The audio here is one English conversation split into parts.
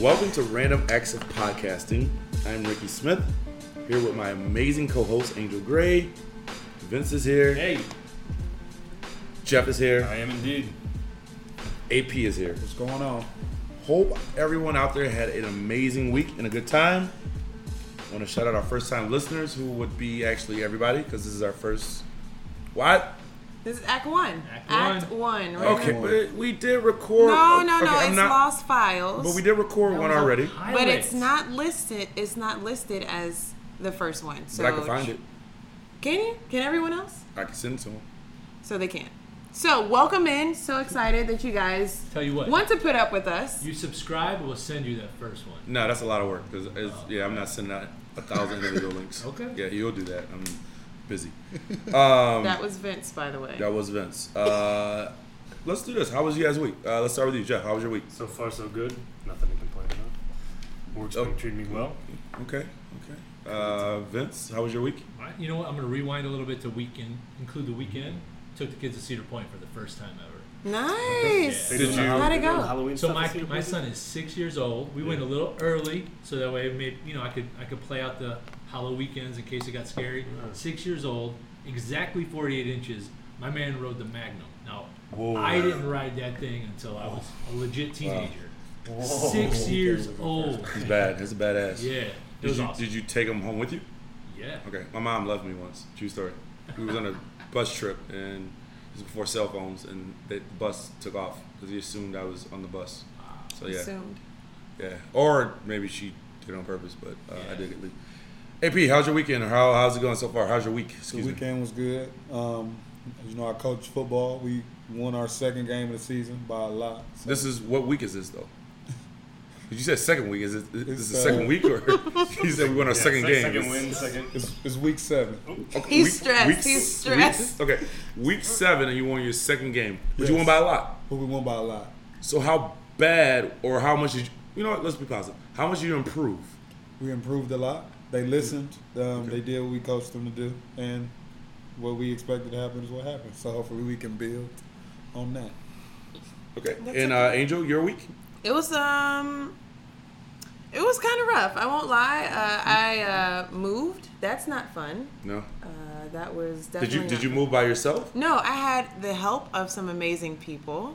Welcome to Random Acts of Podcasting. I'm Ricky Smith, here with my amazing co-host Angel Gray. Vince is here. Hey, Jeff is here. I am indeed. AP is here. What's going on? Hope everyone out there had an amazing week and a good time. I want to shout out our first-time listeners, who would be actually everybody, because this is our first. What? This is Act One. Act One. right? Okay, but we did record. No, no, no. I'm It's not- lost files. But we did record one already. But it's not listed. It's not listed as the first one. So But I can find it. Can you? Can everyone else? I can send it to them. So they can. So welcome in. So excited that you guys Tell you what, want to put up with us. you subscribe, we'll send you that first one. No, that's a lot of work. Cause it's, yeah, I'm not sending out a thousand individual links. Okay. Yeah, you'll do that. I'm busy. Um, that was Vince, by the way. that was Vince. Uh, let's do this. How was you guys' week? Uh, let's start with you, Jeff. How was your week? So far, so good. Nothing to complain about. Work's Oh. been treating me well. Okay. Okay. Uh, Vince, how was your week? All right, you know what? I'm going to rewind a little bit to weekend, include the weekend. Took the kids to Cedar Point for the first time ever. Nice. They Did you- How'd it go? Halloween So my my son is six years old. We went a little early so that way maybe you know I could I could play out the HalloWeekends in case it got scary. Six years old, exactly 48 inches. My man rode the Magnum. Now Whoa. I didn't ride that thing until I was a legit teenager. Whoa. Six years old. He's bad. He's a badass. Yeah, it Did was you awesome. Did you take him home with you? Yeah. Okay. My mom left me once. True story. We was on a bus trip and it was before cell phones, and the bus took off because he assumed I was on the bus. So yeah. Assumed. Yeah, or maybe she did it on purpose, but uh, I did get leave. AP, how's your weekend? Or how, how's it going so far? How's your week? The Excuse me. weekend was good. Um, you know, I coach football. We won our second game of the season by a lot. So This is what week is this though? You said second week. Is it? Is It's, this the second uh, week or you said we won our Yeah, second game? Second win, second. it's, it's week seven. Okay, He's stressed. He's stressed. okay, week seven, and you won your second game, but you Yes. won by a lot. But we won by a lot. So how bad or how much did you? You know what? Let's be positive. How much did you improve? We improved a lot. They listened. Um, They did what we coached them to do, and what we expected to happen is what happened. So hopefully we can build on that. Okay, That's and uh, Angel, your week? It was um. It was kind of rough. I won't lie. Uh, I uh, moved. That's not fun. No. Uh, that was Did you did you move by yourself? No, I had the help of some amazing people.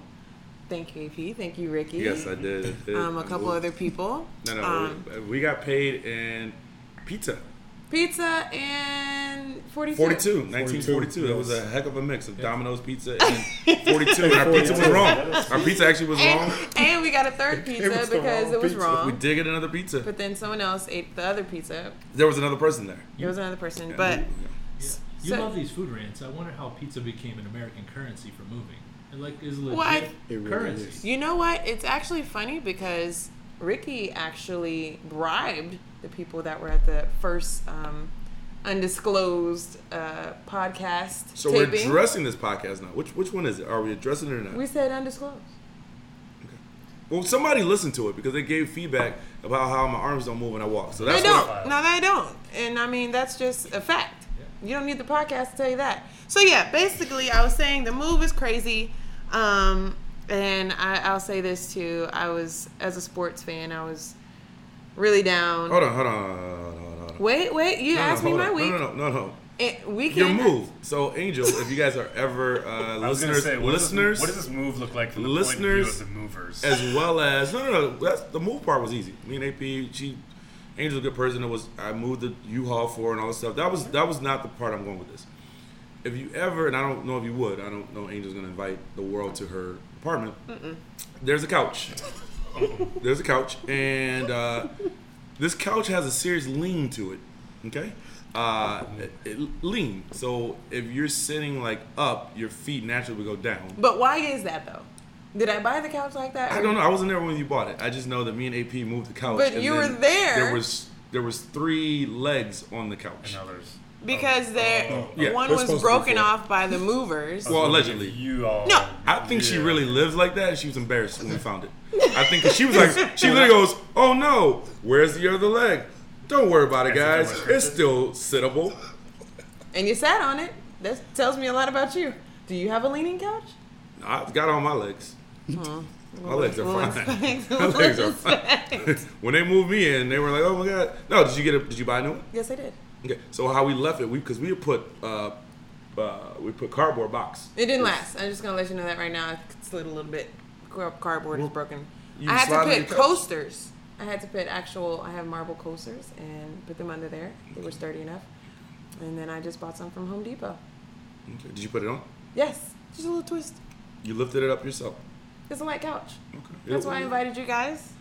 Thank you, AP. Thank you, Ricky. Yes, I did. I did. Um, a I couple moved. other people. No, no, Um, we- we got paid in pizza. pizza and 42. 42, 1942. That was a heck of a mix of Domino's pizza and 42. And our pizza was wrong. Our pizza actually was wrong. And, and we got a third pizza was because wrong it was pizza. wrong. We did get another pizza. But then someone else ate the other pizza. There was another person there. There was another person. Yeah, but yeah. Yeah. You So- love these food rants. I wonder how pizza became an American currency for moving. It like is legit Well, I- It really currency. is. you know what? It's actually funny because Ricky actually bribed the people that were at the first um, undisclosed uh, podcast So we're addressing this podcast now. Which which one is it? Are we addressing it or not? we said undisclosed. Okay. Well, somebody listened to it because they gave feedback about how my arms don't move when I walk. So They that's don't. what. No, they don't. And I mean, that's just a fact. You don't need the podcast to tell you that. So yeah, basically, I was saying the move is crazy. Um, and I, I'll say this too. I was, as a sports fan, I was really down. Hold on, hold on, hold on, hold on. Wait, wait. You No, no, asked me my on. week. No, no, no, no, no. It, Your move. So, Angel, if you guys are ever uh, I was gonna listeners, say, what does listeners, This, what does this move look like from the listeners point of view of the movers? as well as no, no, no. That's the move part was easy. Me and AP, she, Angel's a good person. It was I moved the U-Haul for and all this stuff. That was that was not the part I'm going with this. If you ever, and I don't know if you would, I don't know Angel's gonna invite the world to her apartment. There's a couch. There's a couch, and uh, this couch has a serious lean to it. Okay, uh, it, it- lean. So if you're sitting like up, your feet naturally will go down. But why is that though? Did I buy the couch like that? I don't know. I wasn't there when you bought it. I just know that me and AP moved the couch. But and you were there. There was there was three legs on the couch. and others. Because uh, there, uh, Yeah, one they're was supposed to be broken off by the movers. Well, allegedly. You all. No. I think she really lives like that, she was embarrassed when we found it. I think 'cause she was like, she literally goes, "Oh no, where's the other leg? Don't worry about it, guys. Is it the It's still sittable." and you sat on it. That tells me a lot about you. Do you have a leaning couch? I've got all my legs. My legs are We'll fine. My legs are fine. when they moved me in, they were like, "Oh my god!" No, did you get a? Did you buy a new one? yes, I did. Okay, so how we left it, we because we had put uh, uh, we put cardboard box. It didn't last. I'm just gonna let you know that right now. It slid a little bit. Car- Cardboard is broken. You I had to put coasters. I had to put actual. I have marble coasters and put them under there. They were sturdy enough. And then I just bought some from Home Depot. Okay. Did you put it on? Yes, just a little twist. You lifted it up yourself. It's a light couch. Okay. That's It- why I invited you guys.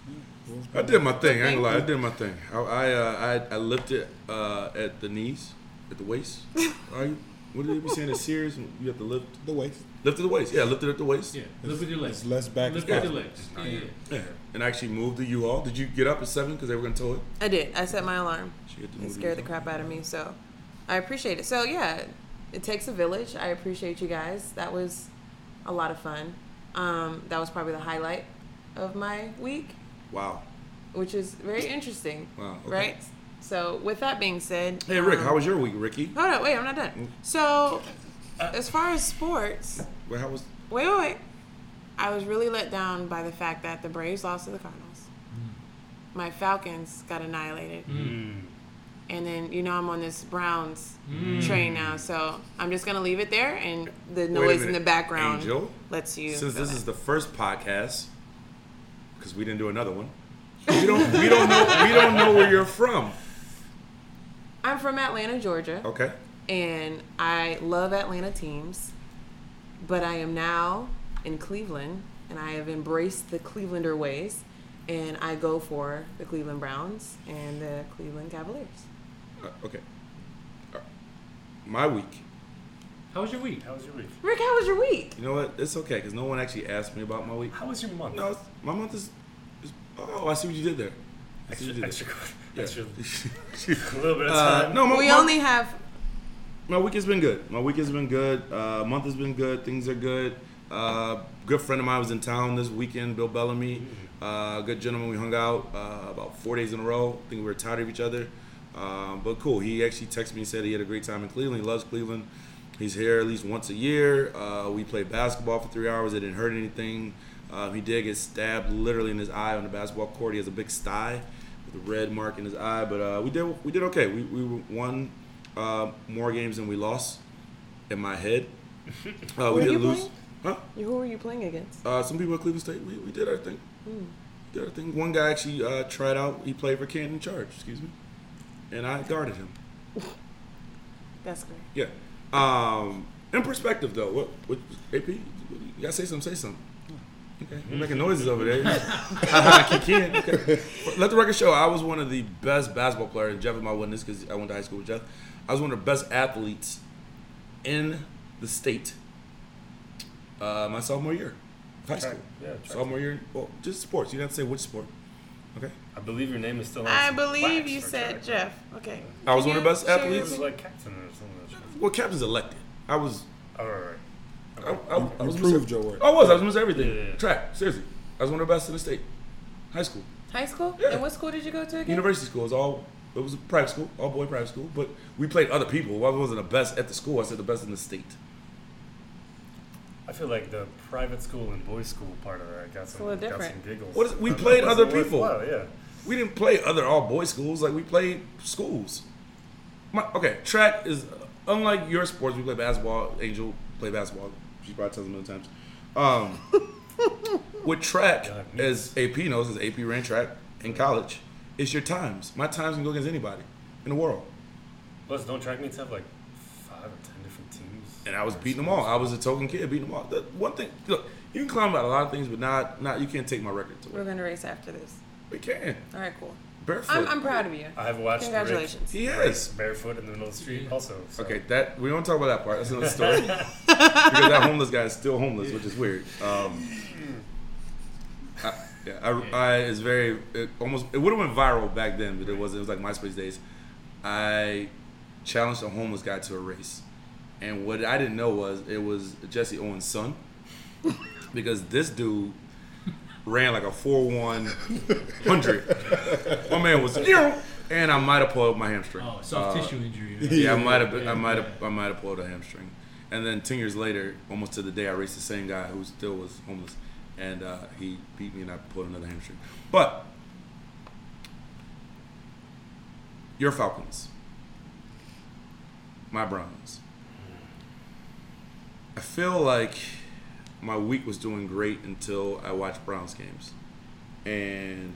I did my thing. I ain't gonna lie. I did my thing. I I uh, I, I lifted uh, at the knees, at the waist. Are you? What did they be saying at Sears? You have to lift, The waist. lift at the waist. Yeah, lift it at the waist. Yeah, lift with your legs. It's less back Lift and with your legs. Yeah, yeah. Yeah. And actually moved the U-Haul. Did you get up at seven because they were gonna tow it? I did. I set my alarm. She had to It scared the U-Haul. crap out of me. So I appreciate it. So yeah, it takes a village. I appreciate you guys. That was a lot of fun. Um, that was probably the highlight of my week, Wow. which is very interesting. Wow, okay. Right. So with that being said, Hey Rick, um, how was your week, Ricky? Hold on, wait, I'm not done. So as far as sports, Well, how was? wait, wait, wait. I was really let down by the fact that the Braves lost to the Cardinals. My Falcons got annihilated. Mm. and then you know I'm on this Browns Mm. train now, so I'm just gonna leave it there, and the noise in the background Angel, lets you. since this that. is the first podcast, because we didn't do another one, we don't we don't know we don't know where you're from. I'm from Atlanta, Georgia, Okay. and I love Atlanta teams, but I am now in Cleveland, and I have embraced the Clevelander ways, and I go for the Cleveland Browns and the Cleveland Cavaliers. Uh, okay. Uh, my week. How was your week? How was your week? Rick, how was your week? You know what? It's okay because no one actually asked me about my week. How was your month? No, my month is, is. Oh, I see what you did there. I see what Extra, you did extra, there. extra, Yeah. a little bit of Uh, time. no, my, We my- only have My week has been good. My week has been good. Uh, month has been good. Things are good. Uh, good friend of mine was in town this weekend, Bill Bellamy. Uh, good gentleman. We hung out uh, about four days in a row. I think we were tired of each other. Um, but cool. He actually texted me and said he had a great time in Cleveland. He loves Cleveland. He's here at least once a year. Uh, we played basketball for three hours. It didn't hurt anything. Um, he did get stabbed literally in his eye on the basketball court. He has a big sty with a red mark in his eye. But uh, we did we did okay. We, we won uh, more games than we lost in my head. Uh, Who we are did you lose. playing? Huh? who were you playing against? Uh, some people at Cleveland State. We, we did our thing. Did our thing. One guy actually uh, tried out. He played for Canton Charge. Excuse me. And I guarded him. That's great. Yeah. Um, in perspective, though, what, what AP? You gotta say something. Say something. Okay, you're making noises over there. Okay. Let the record show. I was one of the best basketball players. Jeff is my witness because I went to high school with Jeff. I was one of the best athletes in the state. Uh, my sophomore year, of high Track- school. yeah, track. sophomore year. Well, just sports. You don't have to say which sport. Okay. I believe your name is still on I believe you said track. Jeff. Okay. I was Can one of the best share your He athletes. like captain or something. Well, captain's elected. I was. Oh, right, right. I, I, I was proved your worth. I was. I was Mr. Everything. Yeah, yeah, yeah. Track. Seriously. I was one of the best in the state. High school. High school? Yeah. And what school did you go to again? University school. It was all. It was a private school, all boy private school. But we played other people. I wasn't the best at the school. I said the best in the state. I feel like the private school and boys' school part of that got some, a little got some different. giggles. What is- we played other people. worthwhile, Yeah. We didn't play other all boys schools. Like we played schools. My, okay, track is unlike your sports. We play basketball. Angel play basketball. She probably tells me many times. Um, with track, God, as AP knows, as AP ran track in college, it's your times. My times can go against anybody in the world. Plus, don't track meets have like five or ten different teams. and I was beating them all. I was a token kid beating them all. The one thing, look, you can climb about a lot of things, but not, not you can't take my record to We're going to race after this. We can All right, cool. Barefoot. I'm, I'm proud of you. I have watched Congratulations. He Rick has. race barefoot in the middle of the street. Also, so. Okay, that we don't talk about that part. That's another story. because that homeless guy is still homeless, which is weird. Um, I, yeah, I, I is very it almost it would have went viral back then, but it was it was like MySpace days. I challenged a homeless guy to a race, and what I didn't know was it was Jesse Owens' son, because this dude ran like a four one hundred. My man was zero, and I might have pulled my hamstring. Oh, soft Uh, tissue injury. yeah, I might have. I might have. I might have pulled a hamstring. And then ten years later, almost to the day, I raced the same guy who still was homeless, and uh, he beat me, and I pulled another hamstring. But your Falcons, my Browns. I feel like my week was doing great until I watched Browns games, and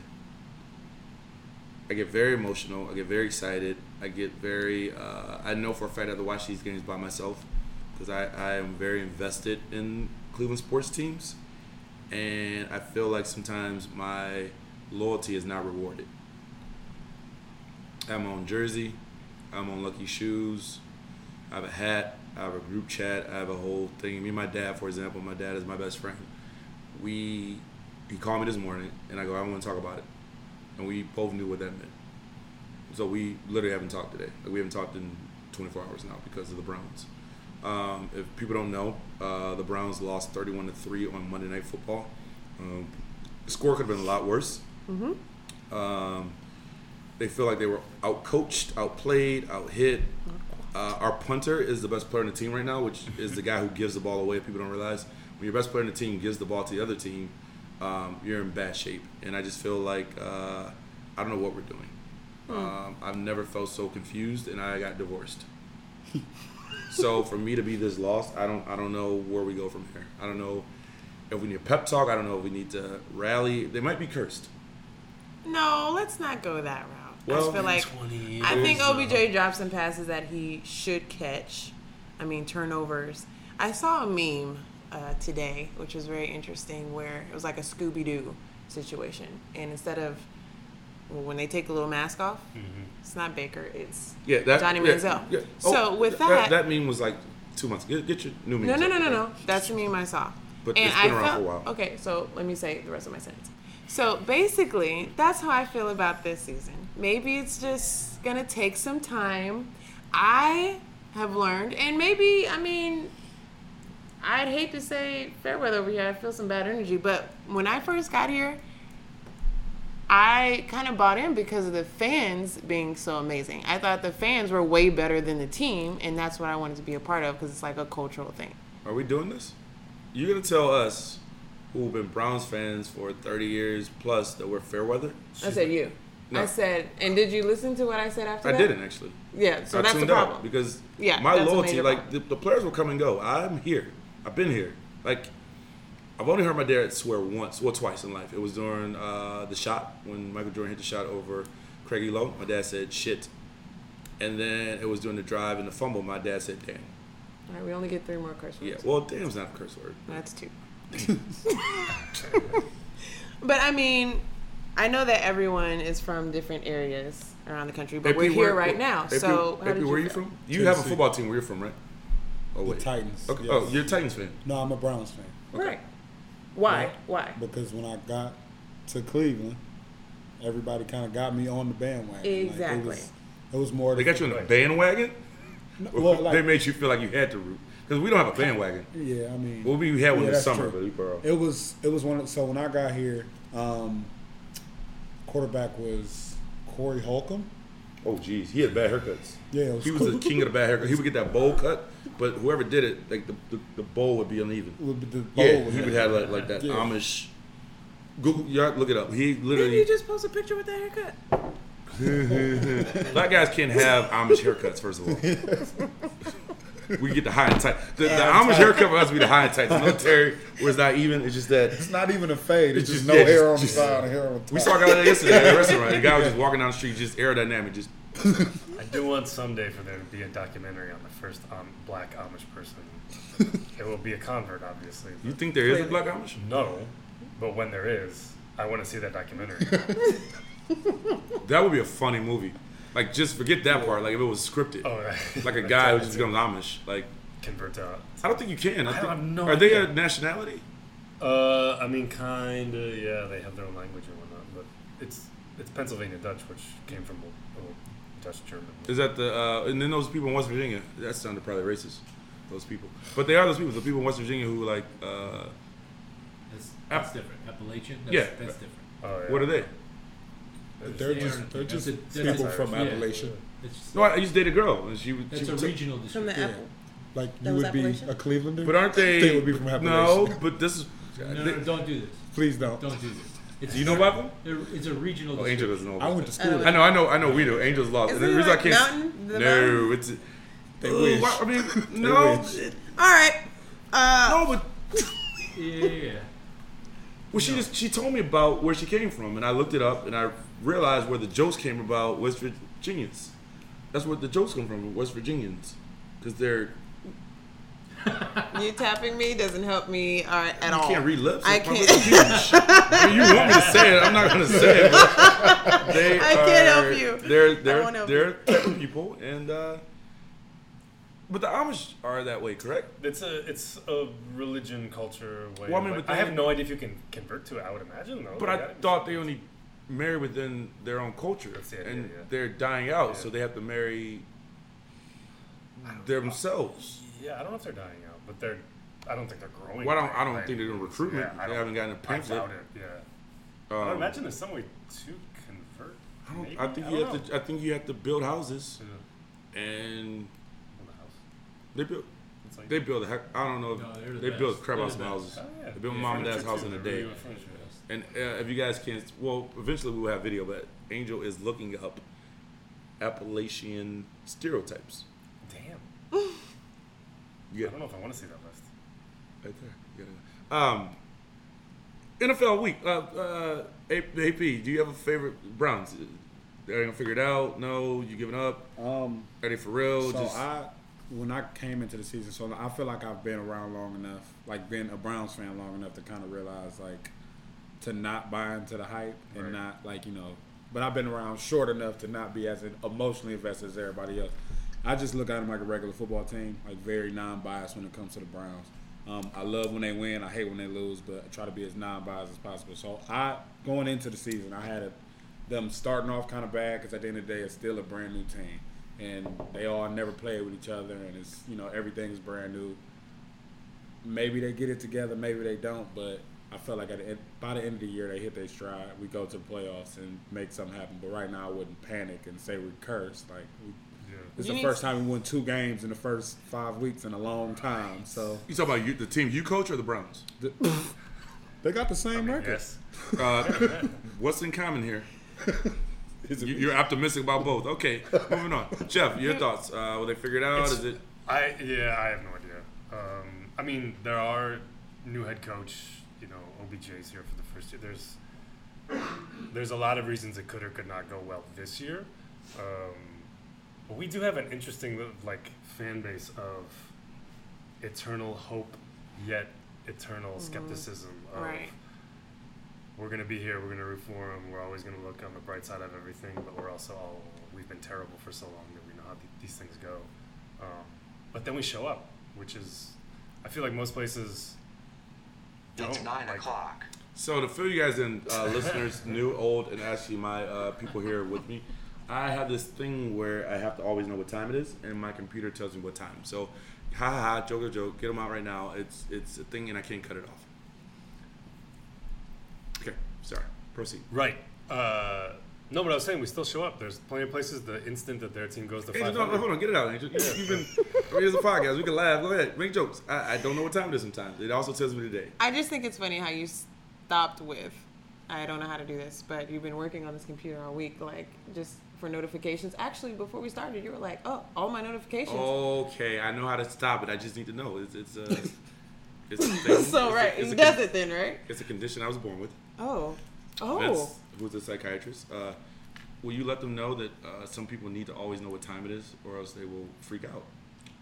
I get very emotional. I get very excited. I get very. Uh, I know for a fact I have to watch these games by myself because I, I am very invested in Cleveland sports teams, and I feel like sometimes my loyalty is not rewarded. I'm on jersey. I'm on Lucky Shoes. I have a hat. I have a group chat. I have a whole thing. Me and my dad, for example, my dad is my best friend. We, he called me this morning, and I go, I want to talk about it, and we both knew what that meant. So we literally haven't talked today. Like we haven't talked in 24 hours now because of the Browns. Um, if people don't know, uh, the Browns lost 31 to three on Monday Night Football. Um, the score could have been a lot worse. Um, they feel like they were outcoached, outplayed, outhit. Uh, our punter is the best player in the team right now, which is the guy who gives the ball away. People don't realize when your best player in the team gives the ball to the other team, um, you're in bad shape. And I just feel like uh, I don't know what we're doing. Um, I've never felt so confused, and I got divorced. so for me to be this lost, I don't I don't know where we go from here. I don't know if we need a pep talk. I don't know if we need to rally. They might be cursed. No, let's not go that route. I just feel like I think years, OBJ drops some passes that he should catch. I mean turnovers. I saw a meme uh, today, which was very interesting, where it was like a Scooby Doo situation, and instead of well, when they take the little mask off, it's not Baker, it's Yeah, that Johnny yeah, Manziel. yeah. So with that, that- that meme was like two months. Get, get your new meme. No, no, no, no, no. That's the meme I saw. But and it's been I around felt, for a while. Okay, so let me say the rest of my sentence. So basically, that's how I feel about this season. Maybe it's just gonna take some time. I have learned, and maybe I mean, I'd hate to say fair weather over here. I feel some bad energy, but when I first got here, I kind of bought in because of the fans being so amazing. I thought the fans were way better than the team, and that's what I wanted to be a part of because it's like a cultural thing. Are we doing this? You're gonna tell us who've been Browns fans for 30 years plus that we're fair weather? I said you. No. I said, and did you listen to what I said after I that? didn't actually. Yeah, so I that's the tuned out problem. because Yeah, my that's a loyalty, major like the, problem. the players will come and go. I'm here. I've been here. Like I've only heard my dad swear once, well twice in life. It was during uh, the shot when Michael Jordan hit the shot over Craig Ehlo. My dad said shit, and then it was during the drive and the fumble. My dad said damn. All right, we only get three more curse words. Yeah, well, damn's not a curse word. That's two. but I mean, I know that everyone is from different areas around the country, but AP, we're here where- right now. AP, so how AP, you where are you feel? from? You have a football team where you're from, right? Oh The Titans. Okay. yes. Oh, you're a Titans fan. No, I'm a Browns fan. Right. Why? Yeah. Why? Because when I got to Cleveland, everybody kind of got me on the bandwagon. Like, Exactly. it, was, it was more. They got you in the bandwagon. Or Well, like, they made you feel like you had to root because we don't have a bandwagon. yeah, I mean. Well, we had one Yeah, this summer, true. but we bro. It was it was one. Of, so when I got here, um, quarterback was Corey Holcomb. Oh, geez, he had bad haircuts. Yeah, it was He was the king of the bad haircut. He would get that bowl cut, but whoever did it, like the the, the bowl would be uneven. With the bowl Yeah, with he would have like, like that Yeah. Amish. Google, y'all look it up. He literally. Didn't you just post a picture with that haircut? Black guys can't have Amish haircuts. First of all, we get the high and tight. The, the Amish tight. haircut for us be the high and tight. The military, where it's not even. It's just that. It's not even a fade. It's, It's just, just- no yeah, hair just- on the side and hair on the top. We saw a guy like that yesterday at a restaurant. The guy was just walking down the street, just aerodynamic, just I do want someday for there to be a documentary on the first um, black Amish person. it will be a convert, obviously. You think there is a black Amish? No, but when there is, I want to see that documentary. That would be a funny movie. Like, just forget that part. Like, if it was scripted. oh, right. Like a guy who just becomes Amish. Like, convert to. I don't think you can. I, I think, have no Are they a nationality? Uh, I mean, kinda. Yeah, they have their own language and whatnot, but it's it's Pennsylvania Dutch, which came from oh, Dutch German. Is that the uh, and then those people in West Virginia? That sounded probably racist. Those people, but they are those people. The people in West Virginia who like, uh, That's, that's App- different. Appalachian. That's, Yeah. That's different. Oh, yeah. what are they? They're They just they're just that's a- that's people from yeah. Appalachia. It's, No, I used to date a girl, and she would. that's she a would say- regional From the district. Yeah. apple. Like That you would be a Clevelander. But aren't they? They would be from Appalachia. No, but this is No, no, no, don't do this. Please don't. Don't do this. It's Do you know about them? It's a regional. Oh, Angel doesn't know. I went to school. Uh, I know, I know, I know. We do. Angels lost. Isn't And the it reason like I can't. Mountain? The no, Mountain? it's. They Uh, wish. why- I mean, no, wish. All right. Uh, no, but Yeah, yeah, yeah. well, she just she told me about where she came from, and I looked it up, and I realized where the jokes came about West Virginians. That's where the jokes come from, West Virginians, because they're you tapping me doesn't help me all right, at you all. can't read lips. I can't. lips are huge. I mean, you want me to say it? I'm not gonna say it. But they I can't are- help you. They're they're won't help they're type of people, and uh, but the Amish are that way, correct? It's a it's a religion culture way. Well, I mean, but but I have no idea if you can convert to it. I would imagine though. But They I gotta thought they only marry within their own culture, That's the and yeah. they're dying out, Yeah. so they have to marry themselves. Yeah, I don't know if they're dying out, but they're. I don't think they're growing. Well, I don't- by- I don't by think they're doing means. recruitment. Yeah, I They haven't gotten a pamphlet. doubt it. Yeah. I Um, imagine there's some way to convert. I, don't, maybe? I think I you don't have to. I think you have to build houses, Yeah. and In the house. they build. Like, they build a heck. I don't know. If No, they're the they best. build crap They're house houses. Oh, yeah. They build my Yeah, mom and dad's house in a They're day. Really good furniture. And uh, if you guys can't, well, eventually we'll have video. But Angel is looking up Appalachian stereotypes. Damn. yeah. I don't know if I want to see that list. Right there. You gotta- Um, NFL week. Uh, uh, AP, do you have a favorite Browns? They're gonna figure it out? No, you giving up? Um, Are they for real? so Just I, when I came into the season, so I feel like I've been around long enough, like been a Browns fan long enough to kind of realize like to not buy into the hype and Right. not like you know. But I've been around short enough to not be as emotionally invested as everybody else. I just look at them like a regular football team, like very non-biased when it comes to the Browns. Um, I love when they win. I hate when they lose, but I try to be as non-biased as possible. So I, going into the season, I had it, them starting off kind of bad because at the end of the day, it's still a brand new team, and they all never played with each other, and it's you know everything's brand new. Maybe they get it together, maybe they don't, but I felt like at the end, by the end of the year they hit their stride. We go to the playoffs and make something happen. But right now, I wouldn't panic and say we're cursed. Like we, Yeah. it's You the first to- time we won two games in the first five weeks in a long time. So you talk about you, the team you coach or the Browns? the, they got the I same mean, record. yes. Uh, what's in common here? You, you're optimistic about both. Okay, moving on. Jeff, your thoughts? Uh, will they figure it out? It's- Is it? I yeah, I have no idea. Um, I mean, there are new head coach. OBJ's here for the first year. There's there's a lot of reasons it could or could not go well this year. Um, but we do have an interesting like fan base of eternal hope, yet eternal skepticism. Of, Right. We're gonna be here. We're gonna reform. We're always gonna look on the bright side of everything. But we're also all we've been terrible for so long that we know how th- these things go. Um, but then we show up, which is, I feel like most places. It's don't nine like o'clock. So to fill you guys in, uh, listeners, new, old, and actually my uh, people here with me, I have this thing where I have to always know what time it is, and my computer tells me what time. So, ha ha ha, joke joke, get them out right now. It's it's a thing, and I can't cut it off. Okay, sorry. Proceed. Right. Uh, no, but I was saying we still show up. There's plenty of places. The instant that their team goes to Angel, 500, no, no, hold on, get it out, Angel. You, you've been here's a podcast. We can laugh. Go ahead, make jokes. I, I don't know what time it is sometimes. It also tells me the day. I just think it's funny how you stopped with. I don't know how to do this, but you've been working on this computer all week, like just for notifications. Actually, before we started, you were like, "Oh, all my notifications." Okay, I know how to stop it. I just need to know. It's it's uh, a it's a thing. It's so a- right, it's he a does con- it then, right? It's a condition I was born with. Oh, oh, Vince, who's a psychiatrist, uh, will you let them know that uh, some people need to always know what time it is, or else they will freak out?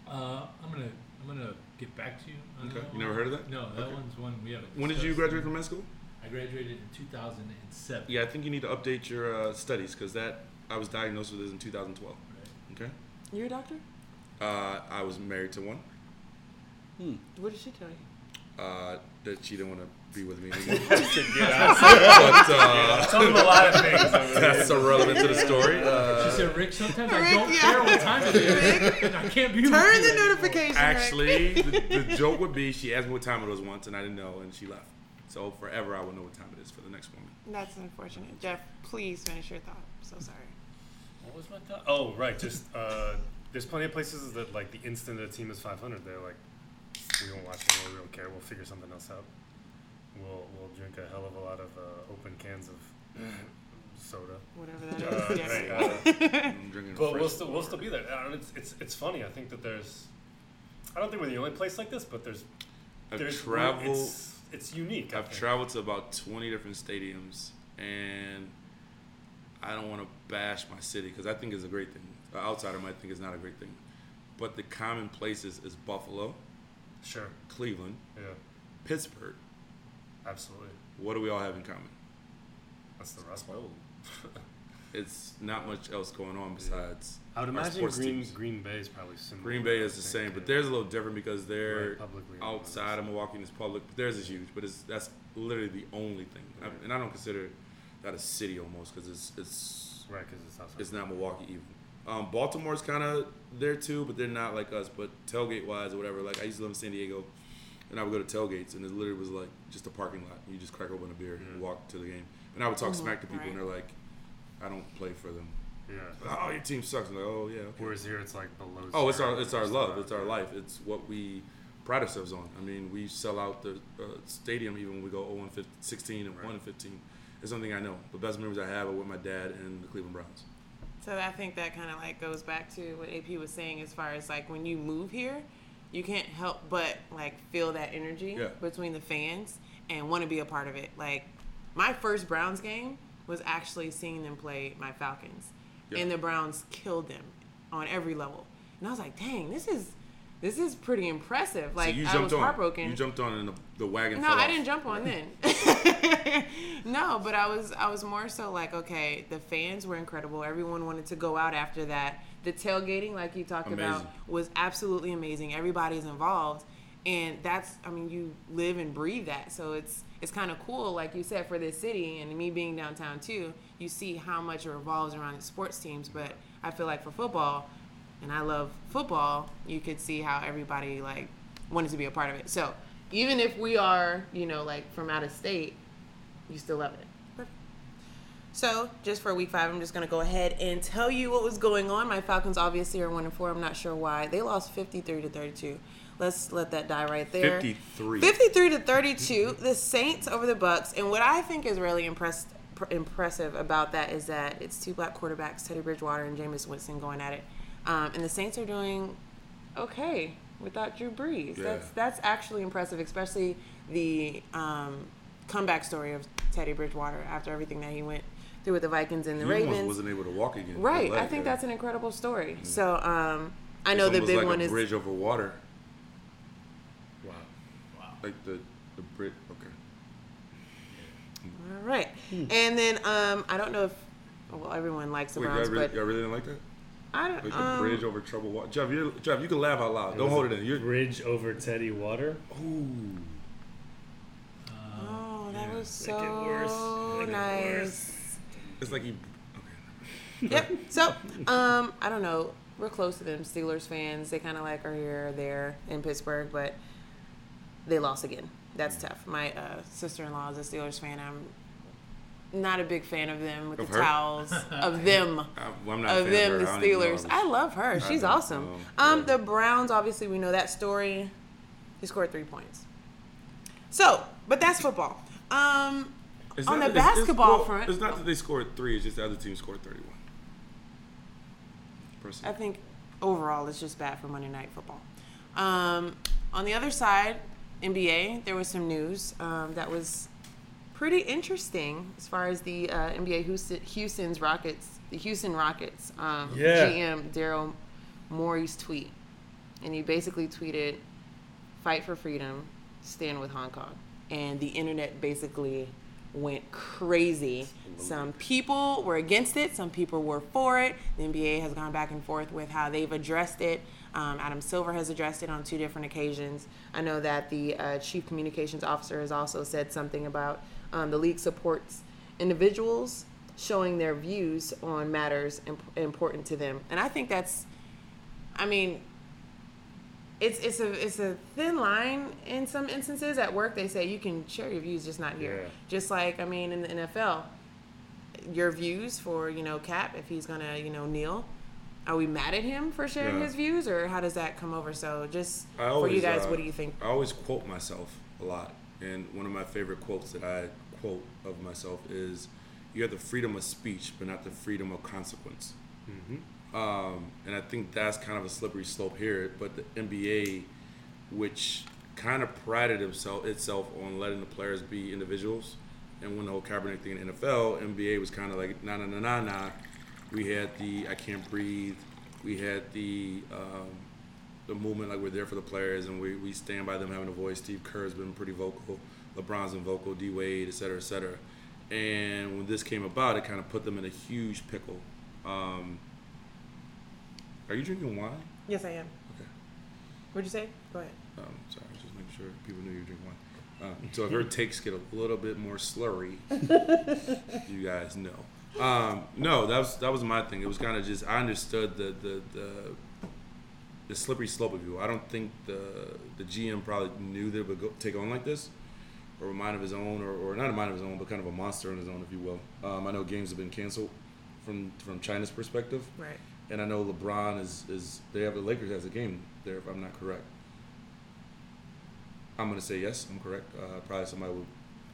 Uh, I'm gonna I'm gonna get back to you. On Okay. that You never heard of that? No, that Okay. one's one we haven't. When did you graduate from med school? I graduated in 2007. Yeah, I think you need to update your uh, studies because that I was diagnosed with this in 2012. Right. Okay. you're a doctor. Uh, I was married to one. Hmm. What did she tell you? Uh, that she didn't want to be with me anymore. Get out. but uh, Tell them a lot of things. over there. that's irrelevant to the story. She Uh, said, "Rick, sometimes I don't yeah. care what time it is, and I can't be with Turn you the anymore." notification. Actually, the, the joke would be she asked me what time it was once, and I didn't know, and she left. So forever, I will know what time it is for the next woman. That's unfortunate. Jeff, please finish your thought. So sorry. What was my thought? Oh, right. Just uh, there's plenty of places that like the instant a team is 500, they're like, we don't watch it, we don't care, we'll figure something else out. We'll we'll drink a hell of a lot of uh, open cans of soda. Whatever that Uh, is. Yes. right, uh, I'm drinking But we'll still we'll still be there. And it's, it's it's funny. I think that there's. I don't think we're the only place like this, but there's. I've there's traveled. It's, it's unique. I I've traveled to about 20 different stadiums, and I don't want to bash my city because I think it's a great thing. The outsider might think it's not a great thing, but the common places is Buffalo, Sure. Cleveland, Yeah. Pittsburgh. Absolutely. What do we all have in common? That's the Rust Bowl. It's not much else going on besides. I would our imagine sports Green teams. Green Bay is probably similar. Green Bay I is the same, but yeah. theirs a little different because they're Right, publicly outside of Milwaukee and it's public. But theirs is huge, but it's that's literally the only thing, I, and I don't consider that a city almost because it's it's Right, because it's outside. it's not Milwaukee even. Um, Baltimore's kind of there too, but they're not like us. But tailgate wise or whatever, like I used to live in San Diego, and I would go to tailgates, and it literally was like just a parking lot. You just crack open a beer and Mhm. walk to the game, and I would talk Mhm, smack to people, right. and they're like, "I don't play for them." yeah. Oh, your team sucks. I'm like, oh yeah. Okay. Whereas here it's like below. Oh, it's our it's our love. not- It's our life. It's what we pride ourselves on. I mean, we sell out the uh, stadium even when we go 0 and 15, 16 and Right. 1 and 15. It's something I know. The best memories I have are with my dad and the Cleveland Browns. So I think that kind of like goes back to what AP was saying as far as like when you move here, you can't help but like feel that energy Yeah. between the fans and want to be a part of it. Like my first Browns game was actually seeing them play my Falcons, Yeah. and the Browns killed them on every level. And I was like, dang, this is this is pretty impressive. Like so you I jumped was on. heartbroken. You jumped on and the, the wagon. No, I didn't jump on then. no, but I was I was more so like, okay, the fans were incredible. Everyone wanted to go out after that. The tailgating, like you talked about, was absolutely amazing. Everybody's involved. And that's I mean, you live and breathe that. So it's it's kind of cool, like you said, for this city and me being downtown too, you see how much it revolves around the sports teams. But I feel like for football, and I love football, you could see how everybody like wanted to be a part of it. So even if we are, you know, like from out of state, you still love it. Perfect. So just for week five, I'm just gonna go ahead and tell you what was going on. My Falcons obviously are one and four. I'm not sure why they lost 53 to 32. Let's let that die right there. 53. 53 to 32, the Saints over the Bucks. And what I think is really impressed, pr- impressive about that is that it's two black quarterbacks, Teddy Bridgewater and Jameis Winston, going at it. Um, and the Saints are doing okay without Drew Brees. Yeah. That's that's actually impressive, especially the um, comeback story of Teddy Bridgewater after everything that he went through with the Vikings and the He Ravens. wasn't able to walk again. Right. I think yeah. that's an incredible story. So um, I know It's the big like one a is bridge over water. Wow. Wow. Like the the bridge. Okay. All right. And then um, I don't know if well everyone likes the Wait, y'all really, but y'all really didn't like that? I don't. Like the Um, bridge over troubled water. Jeff, you Jeff, you can laugh out loud. Don't hold it in. You're. Bridge over Teddy Water. Ooh. oh, that Yeah. was Make it worse. so it nice. worse. It's like you. Okay. yep. So, um, I don't know. We're close to them, Steelers fans. They kind of like are here or there in Pittsburgh, but they lost again. That's tough. My uh, sister-in-law is a Steelers fan. I'm not a big fan of them with Of the her? towels of them. I, well, I'm not a of fan them, of the her. I don't even know Steelers. her. I love her. She's awesome. know. Um, Yeah. the Browns, obviously, we know that story. He scored three points. So, but that's football. Um, It's on not the that- it's- basketball well, front- It's not that they scored three. It's just the other team scored 31. Personally. I think overall it's just bad for Monday Night Football. Um, on the other side, NBA, there was some news um, that was pretty interesting as far as the uh, NBA Houston, Houston's Rockets, the Houston Rockets um, Yeah. GM Daryl Morey's tweet, and he basically tweeted, "Fight for freedom, stand with Hong Kong," and the internet basically went crazy. Some people were against it, some people were for it. The NBA has gone back and forth with how they've addressed it. Um, Adam Silver has addressed it on two different occasions. I know that the uh, chief communications officer has also said something about um, the league supports individuals showing their views on matters imp- important to them. And I think that's, I mean, it's it's a it's a thin line in some instances. At work, they say you can share your views, just not here. Yeah. Just like I mean, in the NFL, your views for you know Cap if he's gonna you know kneel. Are we mad at him for sharing Yeah. his views, or how does that come over? So just I for you guys, uh, what do you think? I always quote myself a lot and one of my favorite quotes that I quote of myself is, "You have the freedom of speech, but not the freedom of consequence." hmm Um, and I think that's kind of a slippery slope here. But the NBA, which kind of prided himself itself on letting the players be individuals, and when the whole Kaepernick thing in the NFL, NBA was kind of like nah nah nah nah nah. We had the I can't breathe. We had the um, the movement like we're there for the players and we, we stand by them having a voice. Steve Kerr's been pretty vocal. LeBron's been vocal. D Wade, et cetera, et cetera. And when this came about, it kind of put them in a huge pickle. Um, are you drinking wine? Yes, I am. Okay. What'd you say? Go ahead. Um, sorry, just making sure people knew you were drinking wine. Um, so if her takes get a little bit more slurry, you guys know. Um, no, that was that was my thing. It was kind of just I understood the the, the the slippery slope of you. I don't think the the GM probably knew that it would go, take on like this, or a mind of his own, or, or not a mind of his own, but kind of a monster on his own, if you will. Um, I know games have been canceled from from China's perspective, Right. and I know LeBron is is they have the Lakers has a game there if I'm not correct. I'm gonna say yes, I'm correct. Uh, probably somebody will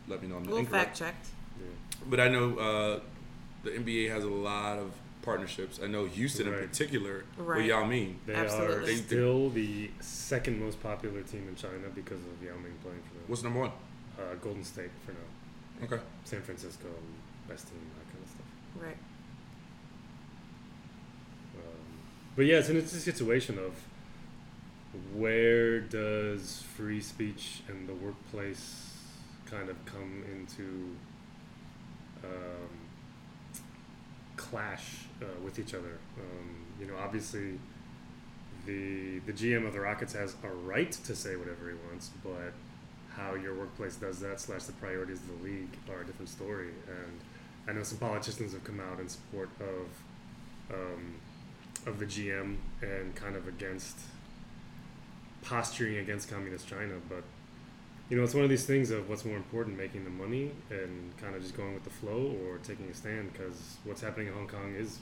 let me know I'm We'll incorrect. fact checked. But I know uh, the NBA has a lot of partnerships. I know Houston in particular. What Right. y'all mean? They Absolutely. are still the second most popular team in China because of Yao Ming playing for them. What's number one? Uh, Golden State for now. Okay. San Francisco, best team, that kind of stuff. Right. Um, but yeah, it's an interesting situation of where does free speech and the workplace kind of come into um, clash uh, with each other. Um, you know, obviously, the the GM of the Rockets has a right to say whatever he wants, but how your workplace does that slash the priorities of the league are a different story. And I know some politicians have come out in support of um, of the GM and kind of against posturing against communist China, but you know, it's one of these things of what's more important, making the money and kind of just going with the flow or taking a stand because what's happening in Hong Kong is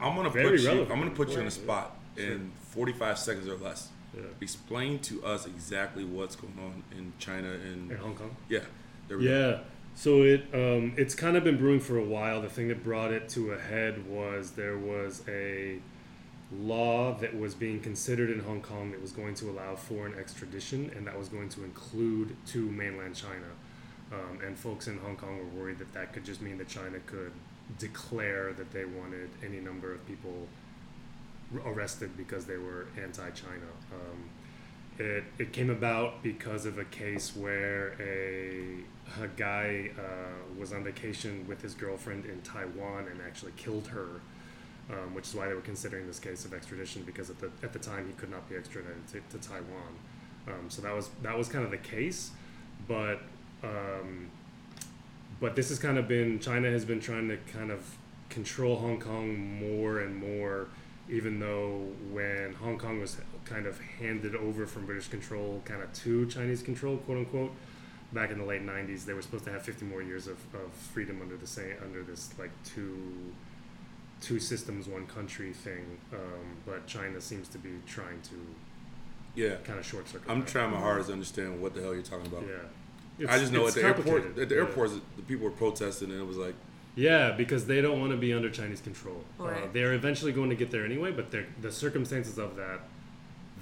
I'm gonna Very put you. relevant. I'm gonna put you on the spot Sure. in 45 seconds or less. yeah, Explain to us exactly what's going on in China and in Hong Kong. yeah, there we go. Yeah. So it um, it's kind of been brewing for a while. The thing that brought it to a head was there was a law that was being considered in Hong Kong that was going to allow foreign extradition, and that was going to include to mainland China. Um, and folks in Hong Kong were worried that that could just mean that China could declare that they wanted any number of people arrested because they were anti-China. Um, it, it came about because of a case where a, a guy uh, was on vacation with his girlfriend in Taiwan and actually killed her, um, which is why they were considering this case of extradition because at the, at the time he could not be extradited to, to Taiwan. Um, so that was that was kind of the case, but um, but this has kind of been China has been trying to kind of control Hong Kong more and more, even though when Hong Kong was kind of handed over from British control, kind of to Chinese control, quote unquote, back in the late '90s, they were supposed to have 50 more years of, of freedom under the same under this like two two systems, one country thing. Um, but China seems to be trying to Yeah, kind of short circuit. I'm that. trying my hardest to understand what the hell you're talking about. Yeah. I just know at it's the airport, at the Yeah. airports, the people were protesting, and it was like, Yeah, because they don't want to be under Chinese control. Uh, Right. they're eventually going to get there anyway, but the circumstances of that,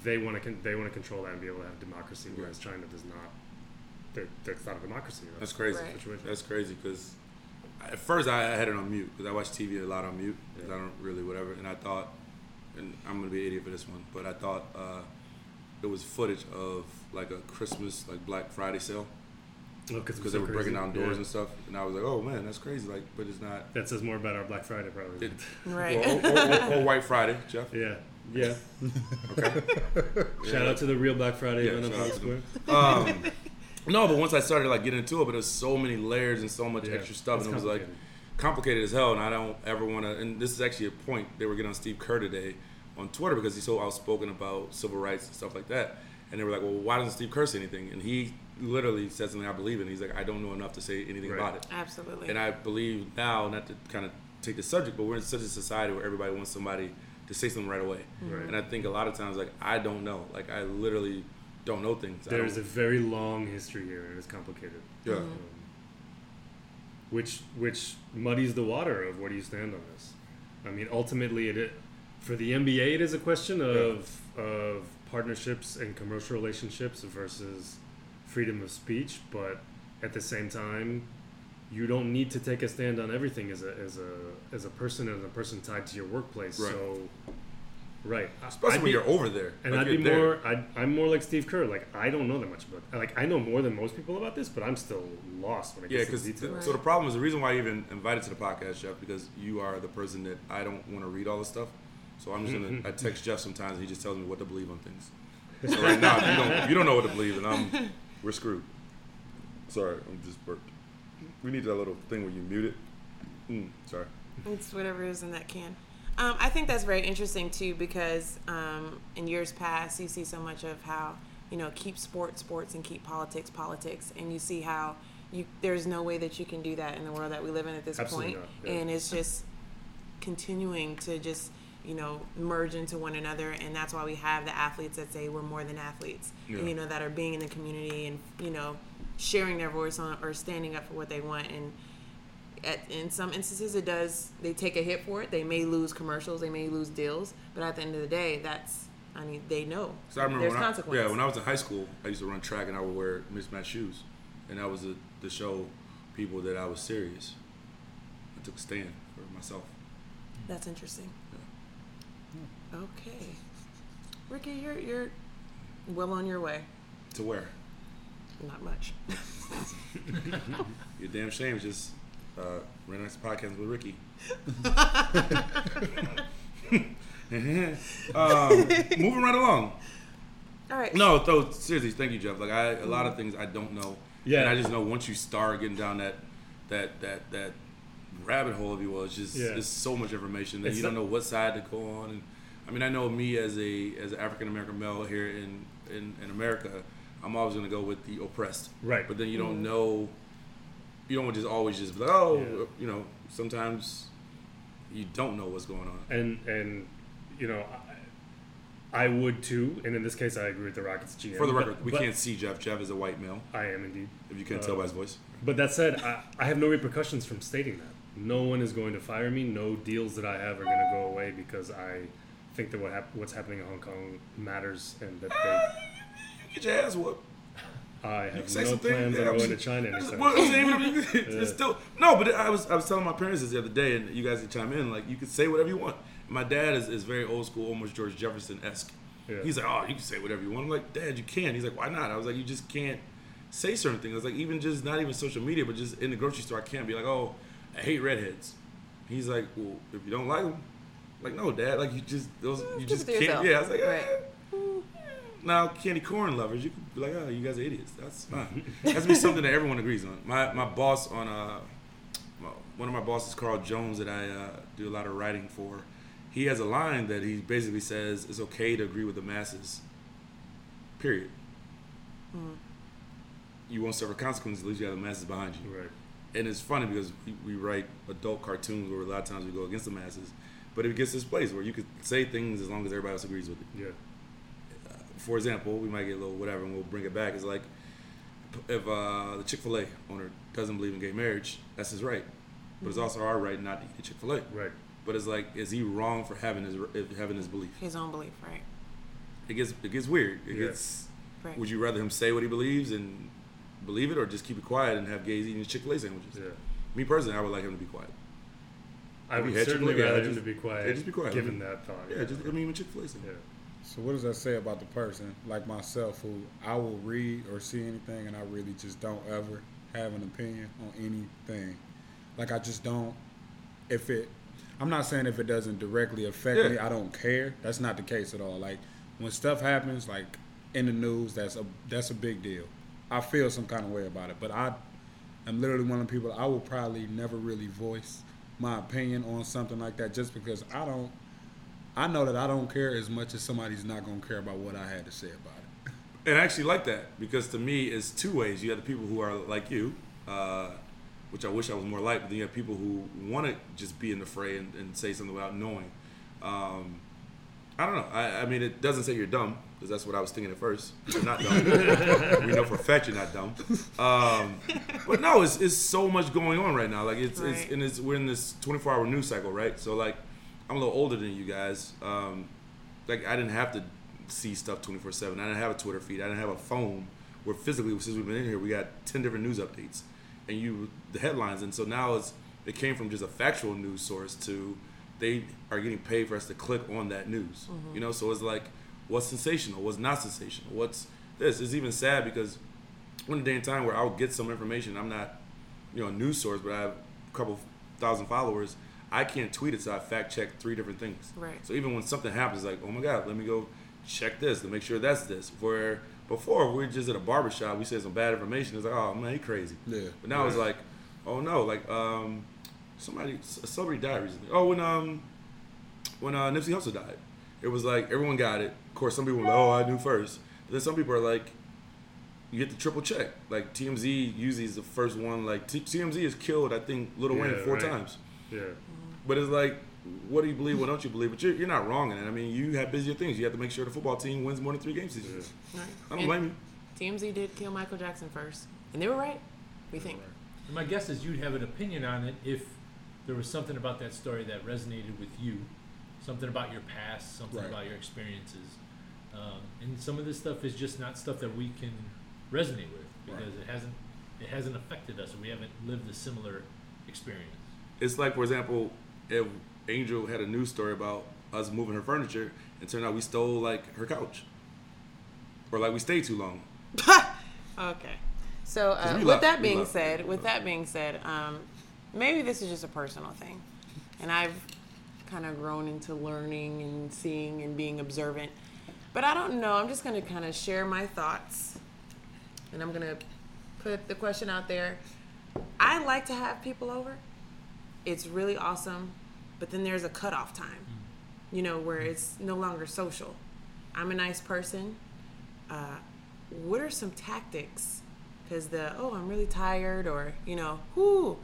they want to con- they want to control that and be able to have democracy, whereas China does not. They're, that's not a democracy. that's crazy. Right. Situation. That's crazy because at first I had it on mute because I watch TV a lot on mute because I don't really whatever, and I thought, and I'm gonna be an idiot for this one, but I thought uh, it was footage of like a Christmas like Black Friday sale because because they were breaking down doors and stuff, and I was like, oh man, that's crazy. Like, but it's not. That says more about our Black Friday, probably. It, Right. or, or, or, or White Friday, Jeff. yeah, yeah. Okay. Shout out to the real Black Friday Yeah, event on shout Fox to Square. Um, no, but once I started like getting into it, but there's so many layers and so much Yeah, extra stuff, and it was like complicated. complicated as hell. And I don't ever want to. And this is actually a point they were getting on Steve Kerr today on Twitter because he's so outspoken about civil rights and stuff like that. And they were like, "Well, why doesn't Steve Kerr say anything?" And he literally said something I believe in. He's like, "I don't know enough to say anything Right. about it." Absolutely. And I believe now, not to kind of take the subject, but we're in such a society where everybody wants somebody to say something right away. Right. And I think a lot of times, like, I don't know. Like, I literally don't know things. There's a very long history here, and it's complicated. yeah. Um, which which muddies the water of where do you stand on this? I mean, ultimately, it for the NBA, it is a question of of partnerships and commercial relationships versus freedom of speech. But at the same time, you don't need to take a stand on everything as a as a as a person and a person tied to your workplace. Right. So, right, Especially I'd when be- you're over there. and Like, I'd be there. more. I'd, I'm more like Steve Kerr. Like I don't know that much about. Like I know more than most people about this, but I'm still lost when it Yeah, gets because to the details. so the problem is the reason why I even invited to the podcast, Jeff, because you are the person that I don't want to read all this stuff. So I'm just gonna I text Jeff sometimes and he just tells me what to believe on things. So right now you don't you don't know what to believe and I'm we're screwed. Sorry, I'm just burped. We need that little thing where you mute it. Mm, sorry. It's whatever is in that can. Um, I think that's very interesting too because um, in years past you see so much of how you know keep sports sports and keep politics politics, and you see how you there's no way that you can do that in the world that we live in at this point. yeah. and it's just continuing to just you know merge into one another, and that's why we have the athletes that say we're more than athletes, Yeah. and you know that are being in the community and you know sharing their voice on or standing up for what they want and at, in some instances it does they take a hit for it. They may lose commercials they may lose deals but at the end of the day that's i mean they know. So I remember there's when I, consequences. yeah, when I was in high school, I used to run track and I would wear mismatched shoes, and that was the to show people that I was serious. I took a stand for myself. that's interesting. Okay. Ricky you're you're well on your way. To where? Not much. You're damn shame. Just uh, ran next podcast with Ricky. um, moving right along. all right No, though seriously, thank you, Jeff. Like I, a lot of things I don't know. Yeah. and I just know once you start getting down that, that, that, that rabbit hole, if you will, it's just Yeah. it's so much information that It's you don't know what side to go on. And I mean, I know me as a as an African American male here in, in in America, I'm always gonna go with the oppressed. Right. But then you don't know. You don't just always just be like, oh, Yeah. you know. Sometimes you don't know what's going on. and and you know, I, I would too. And in this case, I agree with the Rockets GM. For the but- record, we but can't see Jeff. Jeff is a white male. I am indeed. If you can't Uh, tell by his voice. But that said, I, I have no repercussions from stating that. No one is going to fire me. No deals that I have are going to go away because I think that what hap- what's happening in Hong Kong matters and that they. Get your ass whooped. I have say no something. plans yeah, on going to China anytime. Well, I'm it's still no, but I was I was telling my parents this the other day, and you guys can chime in. Like you can say whatever you want. My dad is, is very old school, almost George Jefferson esque. Yeah. He's like, oh, you can say whatever you want. I'm like, Dad, you can. He's like, why not? I was like, you just can't say certain things. I was like, even just not even social media, but just in the grocery store, I can't be like, oh, I hate redheads. He's like, well, if you don't like them, like no, Dad, like you just those you just can't. yourself. Yeah, I was like, Right. eh. Now, candy corn lovers, you could be like, oh, you guys are idiots. That's fine. That's be something that everyone agrees on. My my boss on uh, one of my bosses, Carl Jones, that I uh, do a lot of writing for. He has a line that he basically says it's okay to agree with the masses. Period. You won't suffer consequences unless you have the masses behind you. right. And it's funny because we, we write adult cartoons where a lot of times we go against the masses, but it gets this place where you could say things as long as everybody else agrees with it Yeah. For example, we might get a little whatever, and we'll bring it back. It's like if uh, the Chick Fil A owner doesn't believe in gay marriage, that's his right, but it's also our right not to eat Chick Fil A. Right. But it's like, is he wrong for having his if having his belief? his own belief right It gets it gets weird. It Yeah. gets. right Would you rather him say what he believes and believe it, or just keep it quiet and have gays eating Chick Fil A sandwiches? Yeah. Me personally, I would like him to be quiet. I would certainly rather him to be quiet. yeah, just be quiet. Given that thought. Yeah, just I mean, Chick Fil A sandwich. Yeah. So what does that say about the person like myself who I will read or see anything and I really just don't ever have an opinion on anything. Like I just don't if it I'm not saying if it doesn't directly affect Yeah. me, I don't care. That's not the case at all. Like when stuff happens like in the news, that's a that's a big deal. I feel some kind of way about it, but I am literally one of the people I will probably never really voice my opinion on something like that just because I don't I know that I don't care as much as somebody's not going to care about what I had to say about it. And I actually like that because to me, it's two ways. You have the people who are like you, uh, which I wish I was more like, but then you have people who want to just be in the fray and, and say something without knowing. Um, I don't know. I, I mean, it doesn't say you're dumb because that's what I was thinking at first. You're not dumb. we know for a fact you're not dumb. Um, but no, it's, it's so much going on right now. Like it's, it's and it's we're in this 24 hour news cycle, right? So like, I'm a little older than you guys. Um, like I didn't have to see stuff 24 seven. I didn't have a Twitter feed. I didn't have a phone. Where physically, since we've been in here, we got 10 different news updates, and you the headlines. And so now it's it came from just a factual news source to they are getting paid for us to click on that news. You know, so it's like what's sensational, what's not sensational, what's this. It's even sad because in a day and time where I'll get some information. I'm not, you know, a news source, but I have a couple thousand followers. I can't tweet it, so I fact check three different things. Right. So even when something happens, like, oh my God, let me go check this to make sure that's this. Where before we were just at a barbershop, we said some bad information. It's like, oh man, he crazy. Yeah. But now it's like, oh no, like um, somebody, a celebrity died recently. Oh, when um, when uh, Nipsey Hussle died, it was like everyone got it. Of course, some people were like, oh, I knew first. But then some people are like, you get the triple check. Like TMZ usually is the first one. Like T- TMZ has killed, I think, Lil Wayne four right. times. Yeah. But it's like, what do you believe? What don't you believe? But you're, you're not wrong in it. I mean, you have busier things. You have to make sure the football team wins more than three games this year. Right. I don't And blame you. TMZ did kill Michael Jackson first, and they were right. We think. And my guess is you'd have an opinion on it if there was something about that story that resonated with you, something about your past, something Right. about your experiences. Um, and some of this stuff is just not stuff that we can resonate with because it hasn't it hasn't affected us and we haven't lived a similar experience. It's like, for example, if Angel had a news story about us moving her furniture, and turned out we stole like her couch, or like we stayed too long. Okay. So uh, with love- that being said, with that being said, um, maybe this is just a personal thing, and I've kind of grown into learning and seeing and being observant. But I don't know. I'm just gonna kind of share my thoughts, and I'm gonna put the question out there. I like to have people over. It's really awesome, but then there's a cutoff time, you know, where it's no longer social. I'm a nice person. Uh, what are some tactics? Because the oh, I'm really tired, or you know, whoo,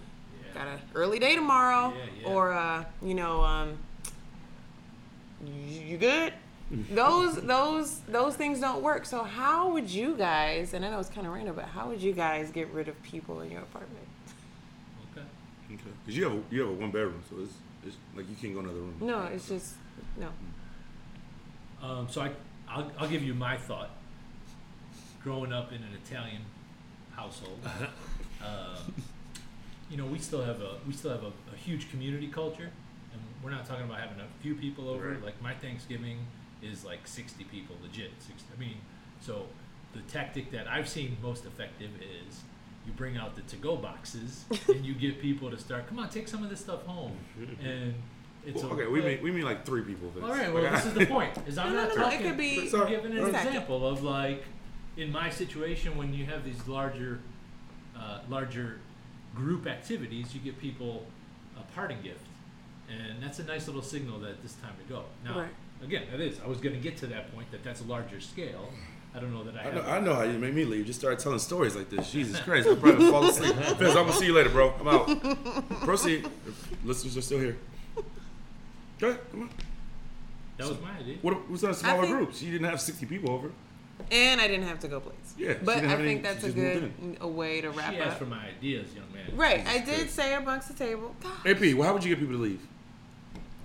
Yeah. got a early day tomorrow, Yeah, yeah. or uh, you know, um, you, you good? those those those things don't work. So how would you guys? And I know it's kind of random, but how would you guys get rid of people in your apartment? Okay. Okay. Because you have a, you have a one bedroom, so it's, it's like you can't go in another room. No, it's just no. Um, so I, I'll, I'll give you my thought. Growing up in an Italian household, um, you know, we still have a we still have a, a huge community culture, and we're not talking about having a few people over. Right. Like my Thanksgiving is like sixty people, legit. 60, I mean, so the tactic that I've seen most effective is you bring out the to-go boxes and you get people to start. Come on, take some of this stuff home, and it's Well, a, okay, we mean we mean like three people. For this. all right. Well, Like, this is the point. Is I'm No, not no, no, it talking. could be- I'm giving an Exactly. example of like, in my situation, when you have these larger, uh, larger group activities, you get people a parting gift, and that's a nice little signal that it's time to go. Now, Right. again, that is. I was going to get to that point that that's a larger scale. I don't know that I I have. know, I know how you make me leave. Just start telling stories like this. Jesus Christ, I'm probably fall asleep. Fizz, I'm gonna see you later, bro. I'm out. Proceed. Listeners are still here. Go ahead, come on. that was my idea. What was on smaller think- groups? You didn't have 60 people over. And I didn't have to go place. Yeah, but I have any- think that's a good a way to wrap She up. asked for my ideas, young man. Right, Jesus I did Christ. say amongst the table. AP, well, how would you get people to leave?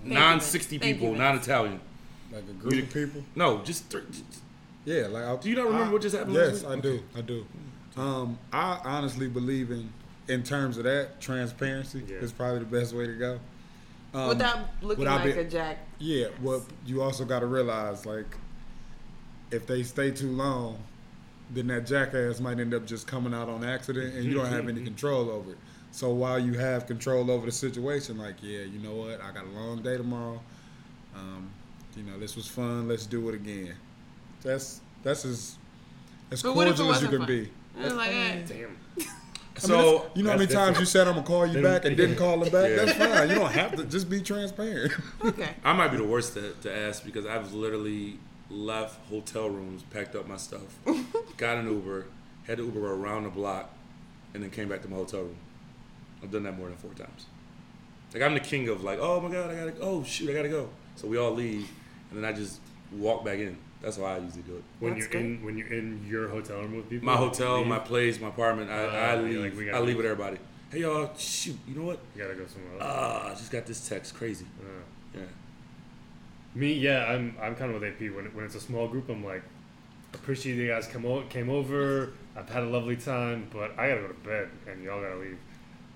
you, Non Vince. 60 Thank you, people, Vince. non Italian. Like a group of people. No, just three. just- Yeah, like I, Do you not remember I- what just happened Yes, last I do. I do. Um, I honestly believe in, in terms of that, transparency Yeah. is probably the best way to go. Um, Without looking without like be- a jack. Yeah, well, you also got to realize, like, if they stay too long, then that jackass might end up just coming out on accident, and you don't have any control over it. So while you have control over the situation, like, yeah, you know what, I got a long day tomorrow. Um, you know, this was fun. Let's do it again. That's that's as as But what if it cordial as you can fun? be. It's like, eh, Damn. I mean, So, you know how many that's times you said I'm gonna call you back and didn't call him back? Yeah. That's fine. You don't have to just be transparent. okay. I might be the worst to, to ask because I've literally left hotel rooms, packed up my stuff, got an Uber, had to Uber around the block, and then came back to my hotel room. I've done that more than four times. Like I'm the king of like, oh my god, I gotta, oh shoot, I gotta go. So we all leave, and and then I just walk back in. That's why I usually do it. When That's you're in when you're in your hotel room with people. My hotel, leave, my place, my apartment. I, Uh, I leave. like, we I leave leave. with everybody. Hey y'all, shoot. You know what? You gotta go somewhere else. Ah, I just got this text. Crazy. Uh, Yeah. Me, yeah, I'm I'm kind of with AP. When when it's a small group, I'm like, appreciate you guys come o- came over. I've had a lovely time, but I gotta go to bed, and y'all gotta leave.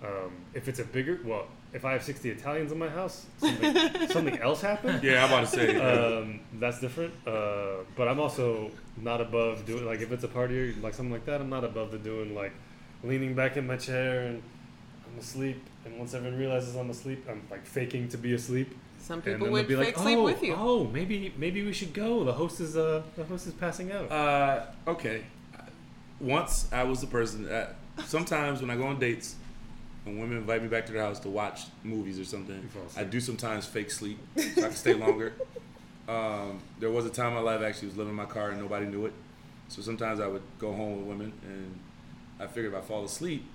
Um, if it's a bigger, well, if I have 60 Italians in my house, something, something else happened. Yeah, I'm about to say. Um, that's different. Uh, but I'm also not above doing like if it's a party or like something like that. I'm not above the doing like leaning back in my chair and I'm asleep. And once everyone realizes I'm asleep, I'm like faking to be asleep. Some And people then would they'll be fake like, sleep oh, with you. Oh, maybe maybe we should go. The host is uh the host is passing out. Uh, okay. Once I was the person that sometimes when I go on dates and women invite me back to their house to watch movies or something, I do sometimes fake sleep so I can stay longer. Um, there was a time in my life I actually was living in my car and nobody knew it. So sometimes I would go home with women and I figured if I fall asleep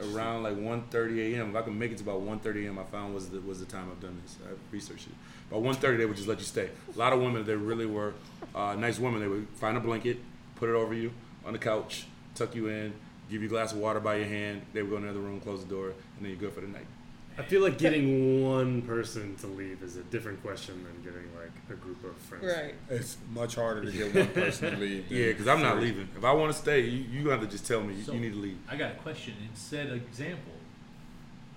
around like 1.30 a.m. If I can make it to about 1.30 a.m. I found was the, was the time I've done this. I researched it. About 1.30 they would just let you stay. A lot of women, they really were uh, nice women. They would find a blanket, put it over you on the couch, tuck you in, give you a glass of water by your hand. They would go in the room, close the door, and then you're good for the night. I feel like getting one person to leave is a different question than getting like a group of friends. Right. It's much harder to get one person to leave. Yeah, because I'm not leaving. If I want to stay, you, you have to just tell me you, So- you need to leave. I got a question. In said example,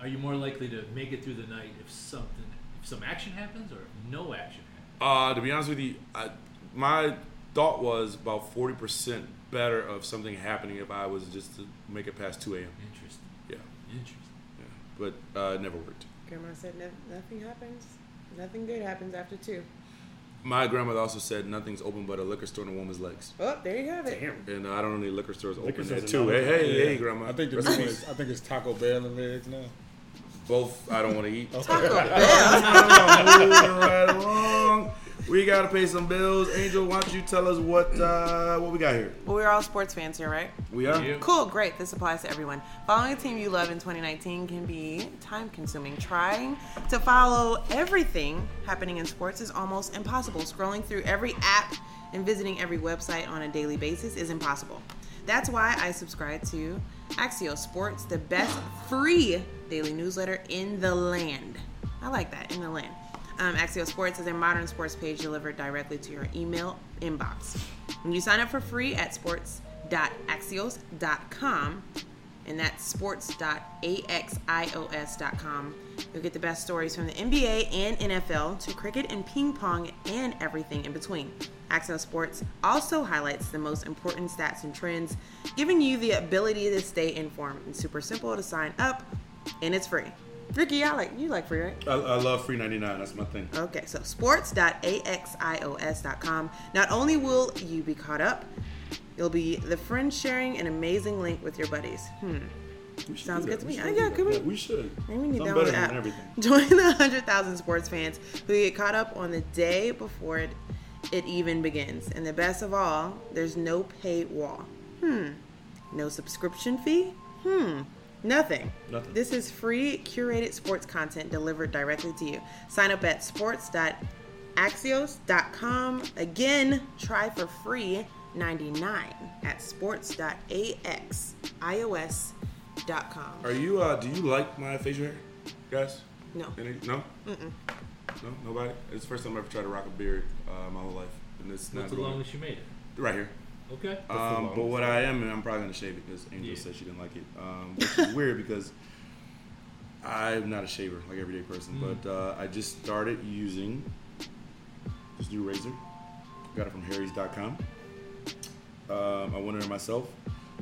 are you more likely to make it through the night if something, if some action happens, or if no action happens? Uh, to be honest with you, I, my thought was about 40% better of something happening if I was just to make it past 2 a.m. Interesting. Yeah, Interesting. yeah. But uh, it never worked. Grandma said no, nothing happens. Nothing good happens after two. My grandmother also said nothing's open but a liquor store and a woman's legs. Oh, there you have it. Damn. And uh, I don't know any liquor stores Liquor open stores there are too. Hey, hey, Yeah. hey, grandma. I think the Rest new one is, I think it's Taco Bell and legs now. Both I don't want to eat. Taco Bell. Moving right along. We gotta pay some bills. Angel, why don't you tell us what uh, what we got here? Well, we're all sports fans here, right? We are. Yeah. Cool, great. This applies to everyone. Following a team you love in 2019 can be time consuming. Trying to follow everything happening in sports is almost impossible. Scrolling through every app and visiting every website on a daily basis is impossible. That's why I subscribe to Axios Sports, the best free daily newsletter in the land. I like that, in the land. Um, Axios Sports is a modern sports page delivered directly to your email inbox. When you sign up for free at sports.axios.com, and that's sports.axios.com, you'll get the best stories from the NBA and NFL to cricket and ping pong and everything in between. Axios Sports also highlights the most important stats and trends, giving you the ability to stay informed. It's super simple to sign up, and it's free. Ricky, I like you like free, right? I, I love free 99. That's my thing. Okay, so sports.axios.com. Not only will you be caught up, you'll be the friend sharing an amazing link with your buddies. Hmm. Sounds good to me. yeah, that. could we- we should. Maybe we need download better than everything. Join the 100,000 sports fans who get caught up on the day before it, it even begins. And the best of all, there's no paywall. Hmm. No subscription fee? Hmm. Nothing. Nothing. This is free curated sports content delivered directly to you. Sign up at sports.axios.com. Again, try for free 99 at sports.axios.com. Are you? Uh, do you like my facial hair, guys? No. Any, no. Mm-mm. No. Nobody. It's the first time I've ever tried to rock a beard uh, my whole life, and it's not What's the going- longest you made it? right here. Okay. Um, but what I am, and I'm probably gonna shave it because Angel Yeah. said she didn't like it, um, which is weird because I'm not a shaver like everyday person. Mm. But uh, I just started using this new razor. Got it from Harry's.com. Um, I went in there myself,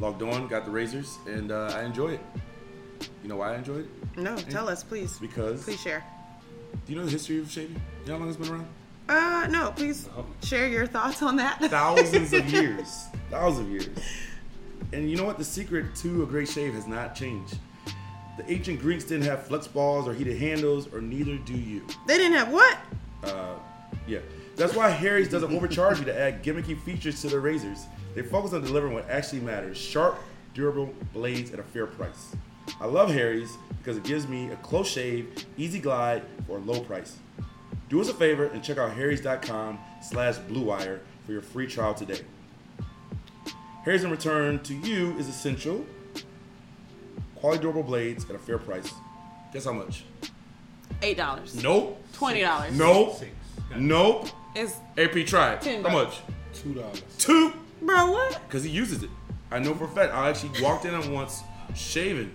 logged on, got the razors, and uh, I enjoy it. You know why I enjoy it? No, tell us, please. Because Please share. do you know the history of shaving? You know how long it's been around? Uh, no, please share your thoughts on that. thousands of years. Thousands of years. And you know what? The secret to a great shave has not changed. The ancient Greeks didn't have flex balls or heated handles, or neither do you. They didn't have what? Uh, yeah. That's why Harry's doesn't overcharge you to add gimmicky features to their razors. They focus on delivering what actually matters sharp, durable blades at a fair price. I love Harry's because it gives me a close shave, easy glide for a low price. Do us a favor and check out harrys.com slash bluewire for your free trial today. Harry's in return to you is essential. Quality durable blades at a fair price. Guess how much? Eight dollars. Nope. Twenty dollars. Nope. Six. Nope. It's AP, try it. Ten How much? Two dollars. Two. bro. What? Because he uses it. I know for a fact. I actually walked in on once shaving.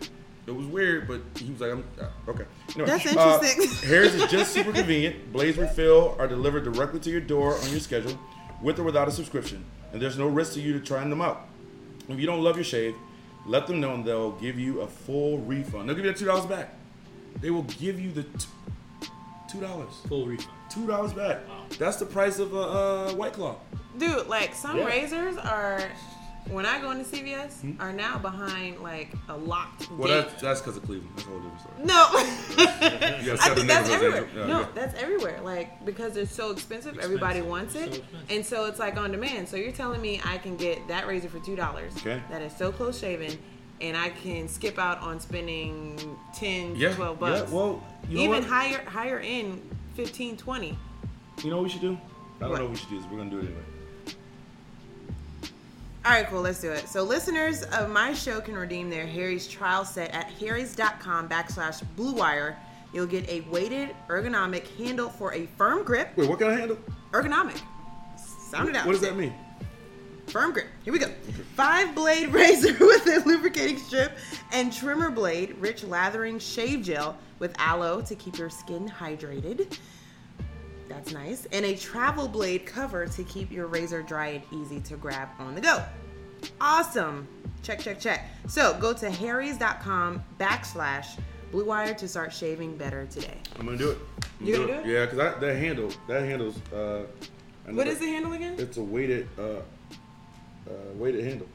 It was weird, but he was like, I'm, uh, okay. Anyway, That's uh, interesting. Harry's is just super convenient. Blades refill are delivered directly to your door on your schedule, with or without a subscription. And there's no risk to you to trying them out. If you don't love your shave, let them know and they'll give you a full refund. They'll give you that $2 back. They will give you the t- $2. Full refund. Two dollars back. Wow. That's the price of a uh, White Claw. Dude, like some Yeah. razors are when I go into CVS are now behind like a locked Hmm? Well, gate. that's that's because of Cleveland. That's a whole different story. No, I think that's everywhere. Yeah, no, yeah. that's everywhere. Like because they're so expensive, everybody wants it, expensive. and so it's like on demand. So you're telling me I can get that razor for two dollars? Okay. That is so close shaven, and I can skip out on spending 10, Yeah, 12 yeah. bucks. Well, you know even higher, higher end, 15, 20. You know what we should do? I don't What? know what we should do. This. We're gonna do it anyway. All right, cool. Let's do it. So, listeners of my show can redeem their Harry's trial set at harrys.com backslash blue wire. You'll get a weighted ergonomic handle for a firm grip. Wait, what kind of handle? Ergonomic. Sound it out. What does that mean? Firm grip. Here we go. Five blade razor with a lubricating strip and trimmer blade, rich lathering shave gel with aloe to keep your skin hydrated. That's nice. And a travel blade cover to keep your razor dry and easy to grab on the go. Awesome. Check, check, check. So go to harrys.com backslash blue wire to start shaving better today. I'm gonna do it. I'm You gonna do it? Yeah, because that handle, that handle's. Uh, What is the handle again? It's a weighted, uh, uh, weighted handle.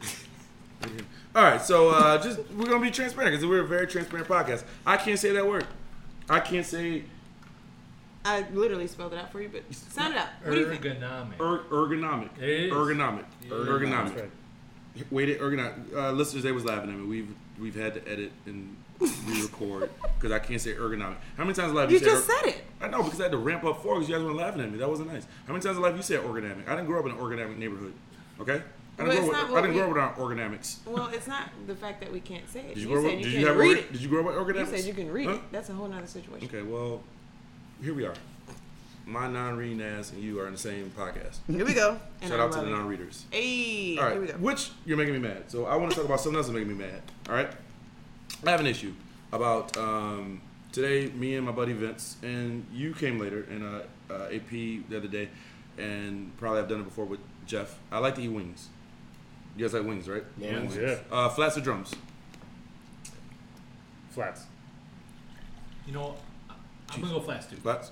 All right, so uh, just we're gonna be transparent because we're a very transparent podcast. I can't say that word. I can't say I literally spelled it out for you, but sound it out. What do you think? Ergonomic. er- ergonomic. It is. Ergonomic. Ergonomic. That's right. Weighted ergonomic. Uh, listeners, they was laughing at me. We've we've had to edit and re-record because I can't say ergonomic. How many times in life You you, just er- said it. I know because I had to ramp up for because you guys were laughing at me. That wasn't nice. How many times in life you said ergonomic? I didn't grow up in an ergonomic neighborhood. Okay. I But didn't, it's grow, not up, what I didn't we- grow up with ergonomics. Well, it's not the fact that we can't say it. Did you, you grow said up? you Did can't you have read erg- it. Did you grow up with You said you can read Huh? it. That's a whole other situation. Okay. Well, here we are. My non-reading ass and you are in the same podcast. Here we go. And Shout I out to the it. non-readers. Hey, All here we go. which you're making me mad. So I want to talk about something else that's making me mad. All right, I have an issue about um, today. Me and my buddy Vince, and you came later, and uh, uh, AP the other day, and probably I've done it before with Jeff. I like to eat wings. You guys like wings, right? Yeah. Wings. Yeah. Uh, flats or drums? Flats. You know, I- I'm gonna go flats too. Flats.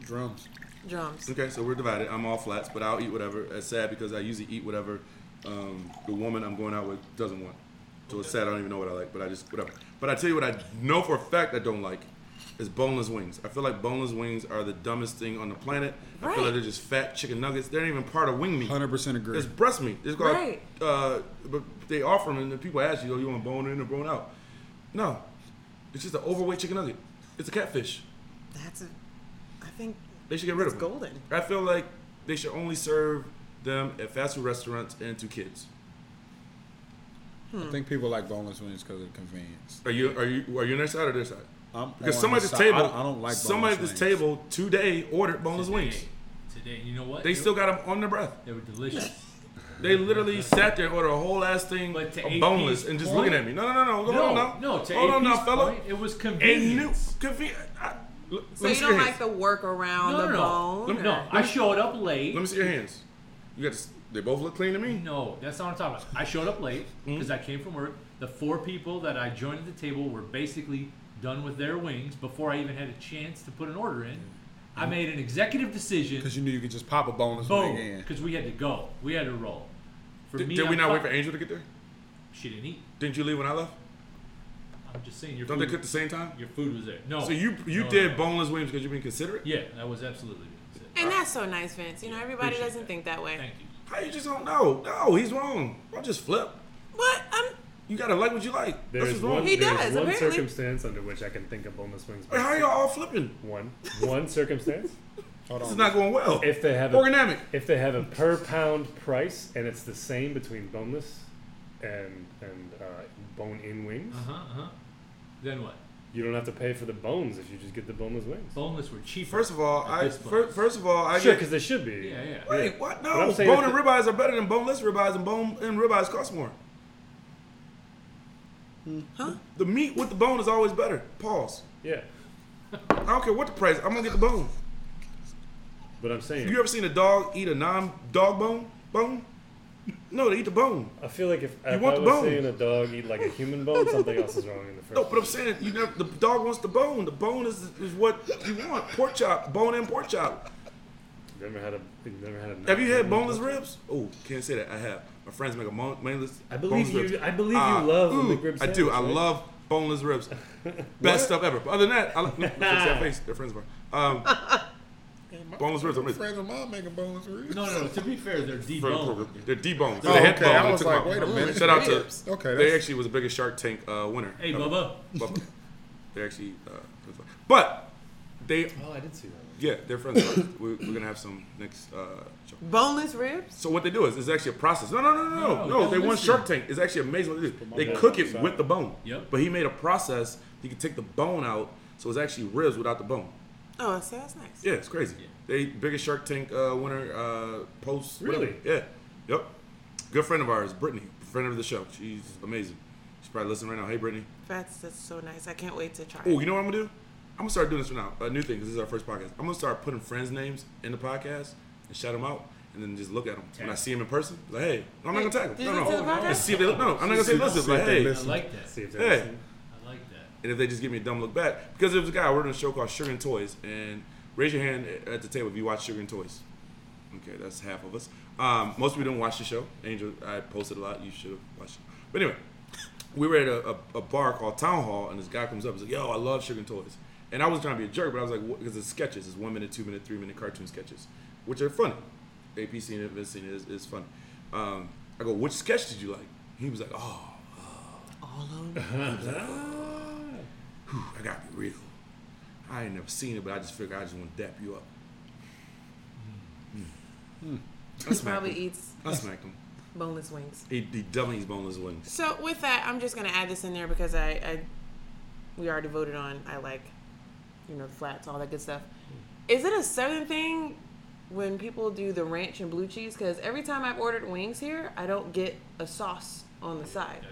Drums. Drums. Okay, so we're divided. I'm all flats, but I'll eat whatever. It's sad because I usually eat whatever um, the woman I'm going out with doesn't want. So it's sad. I don't even know what I like, but I just whatever. But I tell you what I know for a fact I don't like is boneless wings. I feel like boneless wings are the dumbest thing on the planet. Right. I feel like they're just fat chicken nuggets. They're not even part of wing meat. Hundred percent agree. It's breast meat. It's called, Right. uh, but they offer them, and the people ask you, "Oh, you want bone in or bone out?" No, it's just an overweight chicken nugget. It's a catfish. That's a. I think They should get rid it's of them. golden. I feel like they should only serve them at fast food restaurants and to kids. I think people like boneless wings because of the convenience. Are you are you are you on their side or their side? I'm Because somebody at this side- table, I, I don't like somebody at this wings. table today ordered boneless Today, wings. Today, you know what? They still got them on their breath. they were delicious. They literally sat there and ordered a whole ass thing But to of boneless and just point- looking at me. No, no, no, no. Hold no, on now. no. To Hold on now, fella. point, it was And new convenience. convenient. I- look, So you don't like hands. the work around No, the no, no. bone? Let me- No, I showed up late. Let me see your hands. You got. To, they both look clean to me. No, that's not what I'm talking about. I showed up late mm-hmm. because I came from work. The four people that I joined at the table were basically done with their wings before I even had a chance to put an order in. I mm-hmm. made an executive decision. Because you knew you could just pop a boneless Boom, wing in. because we had to go. We had to roll. For Did, me, did we I'm not fu- wait for Angel to get there? She didn't eat. Didn't you leave when I left? I'm just saying your Don't food. they cook at the same time? your food was there. No. So you you No, did no. boneless wings because you've been considerate. Yeah, that was absolutely. it. And that's so nice, Vince. You know, everybody Appreciate doesn't that. think that way. Thank you. How you just don't know? No, he's wrong. I'll just flip. What? I'm. You gotta like what you like. That's There's what's wrong. one, He there's does, one apparently. circumstance under which I can think of boneless wings. Hey, how y'all all flipping? One, one circumstance. Hold This on. is not going well. If they have a, Organic. if they have a per pound price and it's the same between boneless and and uh, bone in wings, Uh huh. Uh huh. Then what? you don't have to pay for the bones if you just get the boneless wings. Boneless were cheaper. First of all, at I this fir- point. first of all I Sure, get because they should be. Yeah, yeah. Wait, what? But No, I'm saying bone if and the- ribeyes are better than boneless ribeyes, and bone and ribeyes cost more. Huh? The meat with the bone is always better. Pause. Yeah, I don't care what the price. I'm gonna get the bone. But I'm saying You ever seen a dog eat a non-dog bone? Bone? No, they eat the bone. I feel like if, if want I the was bone. seeing a dog eat like a human bone, something else is wrong in the first. No, but I'm saying you never. The dog wants the bone. The bone is is what you want. Pork chop, bone and pork chop. Never had a. Never had a. Have you had boneless ribs? Oh, can't say that. I have. My friends make a mon- boneless. I believe you- ribs. I believe you Ah, love ooh, McRib I do. sandwich, I right? love boneless ribs. Best stuff ever. But other than that, I. No, fix that face. They're friends of mine. Um, boneless ribs are amazing. Friends of mine making boneless ribs. No, no, no. To be fair, they're Friends- deboned. They're deboned. Oh, they had okay. bone, I they was took like, wait a minute. Shout out to. Okay, They actually was the biggest Shark Tank uh, winner. Hey, ever. Bubba. Bubba. They actually. Uh, but they. Oh, I did see that. Yeah, they're friends. we're, we're gonna have some next uh, show. Boneless ribs? So what they do is it's actually a process. No, no, no, no, no. No, no they won. Shark Tank. It's actually amazing what they do. They cook it with the bone. Yep. But he made a process. He could take the bone out, so it's actually ribs without the bone. Oh, so that's nice. Yeah, it's crazy. Yeah. They biggest Shark Tank uh, winner uh, post. whatever. Really? Yeah. Yep. Good friend of ours, Brittany, friend of the show. She's amazing. She's probably listening right now. Hey, Brittany. That's, that's so nice. I can't wait to try Oh, you know what I'm gonna do? I'm gonna start doing this for now. A new thing because this is our first podcast. I'm gonna start putting friends' names in the podcast and shout them out, and then just look at them when I see them in person. Like, hey, I'm not gonna tag them. No, no. the podcast? See if they look. No, I'm not gonna say listen. Like, hey, I like that. See if Hey. they're listening. I like that. And if they just give me a dumb look back, because there was a guy we're doing a show called Sugar and Toys, and raise your hand at the table if you watch Sugar and Toys. Okay, that's half of us. Um, most people don't watch the show. Angel, I posted a lot. You should have watched it. But anyway, we were at a, a, a bar called Town Hall, and this guy comes up. He's like, "Yo, I love Sugar and Toys." And I was trying to be a jerk, but I was like, because it's sketches. It's one minute, two minute, three minute cartoon sketches, which are funny. AP seen it, Vince seen it. It's, it's funny. Um, I go, "Which sketch did you like?" He was like, "Oh, All of them? Whew, I gotta be real. I ain't never seen it, but I just figured I just want to dap you up. Mm. I He probably him. eats I smacked him. boneless wings. He, he definitely eats boneless wings. So with that, I'm just gonna add this in there because I, I we already voted on. I like, you know, the flats, all that good stuff. Is it a southern thing when people do the ranch and blue cheese? Because every time I've ordered wings here, I don't get a sauce on the side.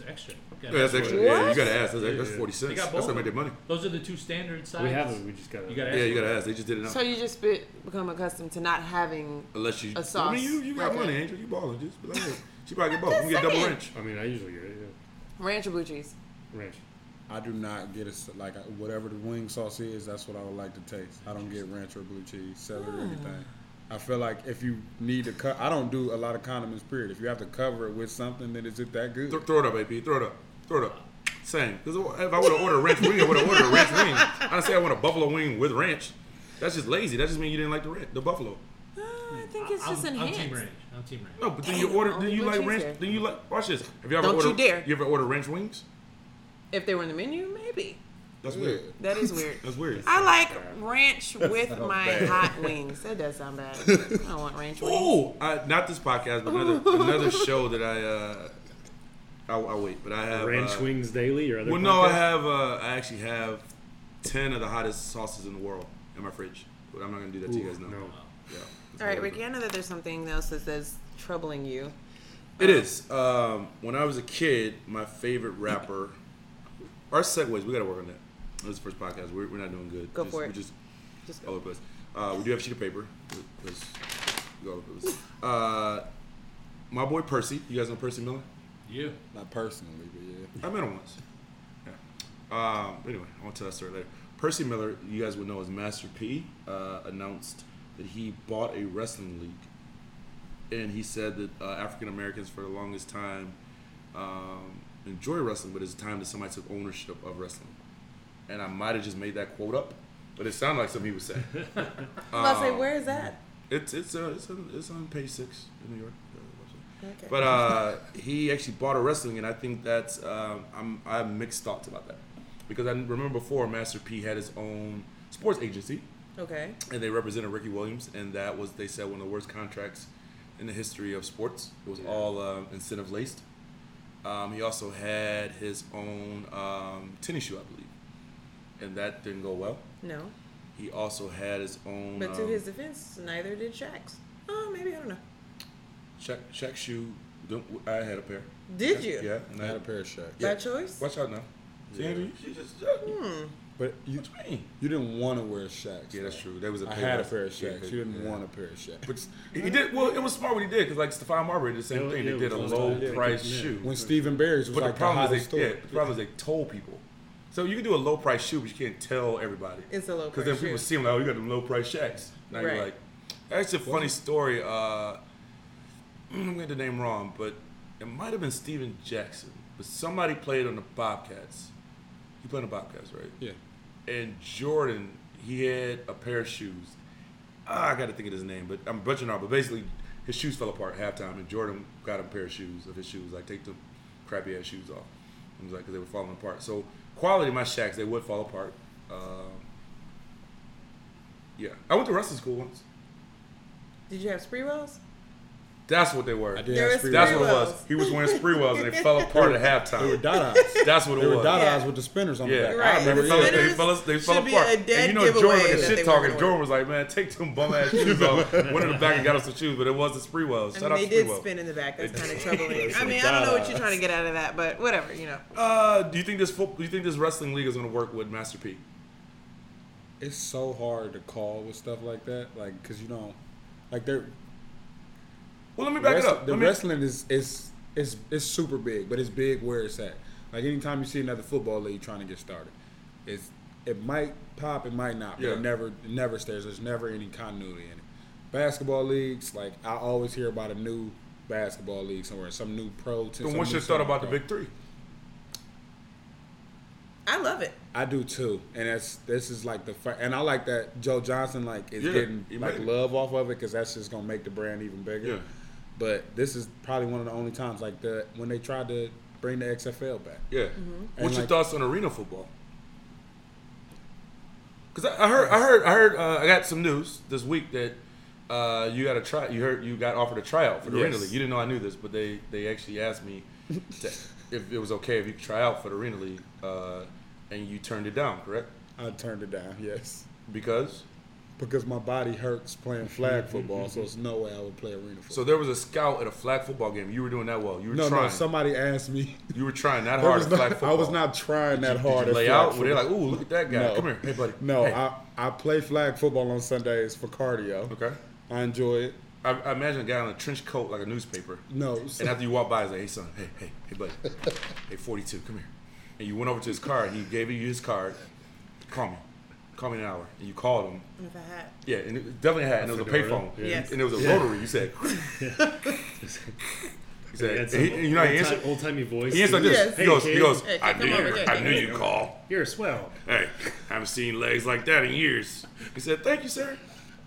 Yeah, It's extra. Yeah, that's extra. What? Yeah, you gotta ask. That's, that's forty cents. got That's both how of they make their money. Those are the two standard sizes. We have it. We just got. You gotta Yeah, you gotta ask. They just did it now. So you just be, become accustomed to not having. Unless you, A I sauce. mean, you, you got Okay. money, Angel. You balling. Just be like, hey, she probably get both. Just You can get double ranch. I mean, I usually get it. Yeah. Ranch or blue cheese? Ranch. I do not get it like whatever the wing sauce is. That's what I would like to taste. I don't get ranch or blue cheese, celery or hmm. anything. I feel like if you need to cut, I don't do a lot of condiments. Period. If you have to cover it with something, then is it that good? Throw, throw it up, AP. Throw it up. Throw it up. Same. Because if I would have ordered a ranch wing, I would have ordered a ranch wing. I didn't say I want a buffalo wing with ranch. That's just lazy. That just means you didn't like the ranch, the buffalo. Uh, I think it's I'm, just I'm enhanced. team ranch. I'm team ranch. No, but then you order. only Then you like ranch. there. Then you like. Watch this. Have you ever Don't you ordered? dare. You ever order ranch wings? If they were in the menu, maybe. That's Yeah. weird. That is weird. That's weird. I like ranch with my bad. hot wings. That does sound bad. I don't want ranch wings. Oh, uh, not this podcast, but another another show that I. Uh, I'll, I'll wait, but I have Ranch uh, Wings Daily or other. Well, no, I have. Uh, I actually have ten of the hottest sauces in the world in my fridge. But I'm not gonna do that to you guys now. No. Yeah. All right, Ricky. I know that there's something else that that's troubling you. It is. Um, when I was a kid, my favorite rapper. Our segues, we gotta work on that. This is the first podcast. We're, we're not doing good. Go just, for We're it. just Just all over the place. Uh, we do have a sheet of paper. Because we all over the place. Uh, my boy Percy. You guys know Percy Miller? Yeah. Not personally, but yeah. I met him once. Yeah. Um, anyway, I want to tell that story later. Percy Miller, you guys would know as Master P, uh, announced that he bought a wrestling league, and he said that uh, African Americans for the longest time um, enjoy wrestling, but it's time that somebody took ownership of wrestling. And I might have just made that quote up, but it sounded like something he was saying. I was about say, Um, where is that? It's it's uh, it's on, it's on page six in New York. uh, Okay. But uh, he actually bought a wrestling, and I think that's um, I'm I have mixed thoughts about that because I remember before Master P had his own sports agency, okay. and they represented Ricky Williams, and that was they said one of the worst contracts in the history of sports. It was all um, incentive laced. Um, he also had his own um, tennis shoe, I believe, and that didn't go well. No. He also had his own. But to um, his defense, neither did Shaq's. Oh, maybe I don't know. Shaq, Shaq shoe. I had a pair. Did you? Yeah, and I I had a pair of Shaqs. By choice? Watch out now. See, Yeah. Andrew, you just. Hmm. But you, What you you didn't want to wear Shaqs. Yeah, that's true. There was a I pair had a pair of yeah, You didn't yeah. want a pair of Shaqs. But he did well. It was smart what he did because like Stephon Marbury did the same Yeah, thing. yeah, they did a low like- yeah, price yeah. shoe. when Stephon Marbury's was But like the the problem hottest is they, yeah, the problem is they told people. So you can do a low price shoe, but you can't tell everybody. It's a low price Because then people shoe. see them like, oh, you got them low price Shaqs. Now Right. you're like, that's a funny story. Uh, I'm getting the name wrong, but it might have been Steven Jackson. But somebody played on the Bobcats. He played on the Bobcats, right? Yeah. And Jordan, he had a pair of shoes. Ah, I got to think of his name, but I'm butchering out. But basically, his shoes fell apart at halftime, and Jordan got a pair of shoes of his shoes. Like, take the crappy ass shoes off. It was like, because they were falling apart. So, quality my Shaqs, they would fall apart. Um, yeah. I went to wrestling school once. Did you have Sprewells? That's what they were. I did have. That's what it was. He was wearing spree Sprewells, and they fell apart at halftime. They were halftime. Dada's. That's what it was. They were was. Dada's Yeah. with the spinners on Yeah, the back. Right. I remember They The fell, they fell, they fell should be apart. a dead and you know, Jordan was that a shit weren't talker. gonna Jordan was like, man, take them bum ass shoes off. Went in the back and got us some shoes, but it was the Sprewells. I Shout mean, out they to did spin in the back. That's kind of troubling. I mean, I don't know what you're trying to get out of that, but whatever, you know. Uh, do you think this fo- do you think this wrestling league is going to work with Master P? It's so hard to call with stuff like that, like because you know, like they're Well, let me back Wrest- it up. The Let me- wrestling is is is is super big, but it's big where it's at. Like anytime you see another football league trying to get started, it's it might pop, it might not, but Yeah. it never it never stays. There's never any continuity in it. Basketball leagues, like I always hear about a new basketball league somewhere, some new pro. team. Then some what's new your thought about the semi-pro. big three? I love it. I do too, and that's this is like the fir- and I like that Joe Johnson like is Yeah, getting like love off of it because that's just gonna make the brand even bigger. Yeah. But this is probably one of the only times like the when they tried to bring the XFL back. Yeah. And What's your like- thoughts on arena football? Because I, I heard, I heard, I heard, uh, I got some news this week that uh, you got a try. You heard you got offered a tryout for the arena league. You didn't know I knew this, but they they actually asked me to, if it was okay if you could try out for the arena league, uh, and you turned it down, correct? I turned it down, yes, Because because my body hurts playing flag football, so it's no way I would play arena football. so there was a scout at a flag football game. You were doing that well. You were no, trying. no, somebody asked me. you were trying that hard at not- flag football. I was not trying that Did hard. you at lay flag out? Were they like, ooh, look at that guy. No. Come here, hey buddy. No, Hey. I I play flag football on Sundays for cardio. okay. I enjoy it. I, I imagine a guy in a trench coat like a newspaper. No, And after you walk by, he's like, "Hey son, hey, hey, hey, buddy, hey, 42, come here." And you went over to his car. And He gave you his card. Call me, call me in an hour. And you called him. If I had. Yeah, and it definitely had. And it was a payphone. yeah. Yes. And it was a Yeah. rotary. You said. he He said. had some and he, you know, how he old, answered. old timey voice. He answered like this. Yes. He Hey, goes. He goes. Hey, I knew. You, here. I knew you'd call. You're swell. Hey, I haven't seen legs like that in years. He said, "Thank you, sir."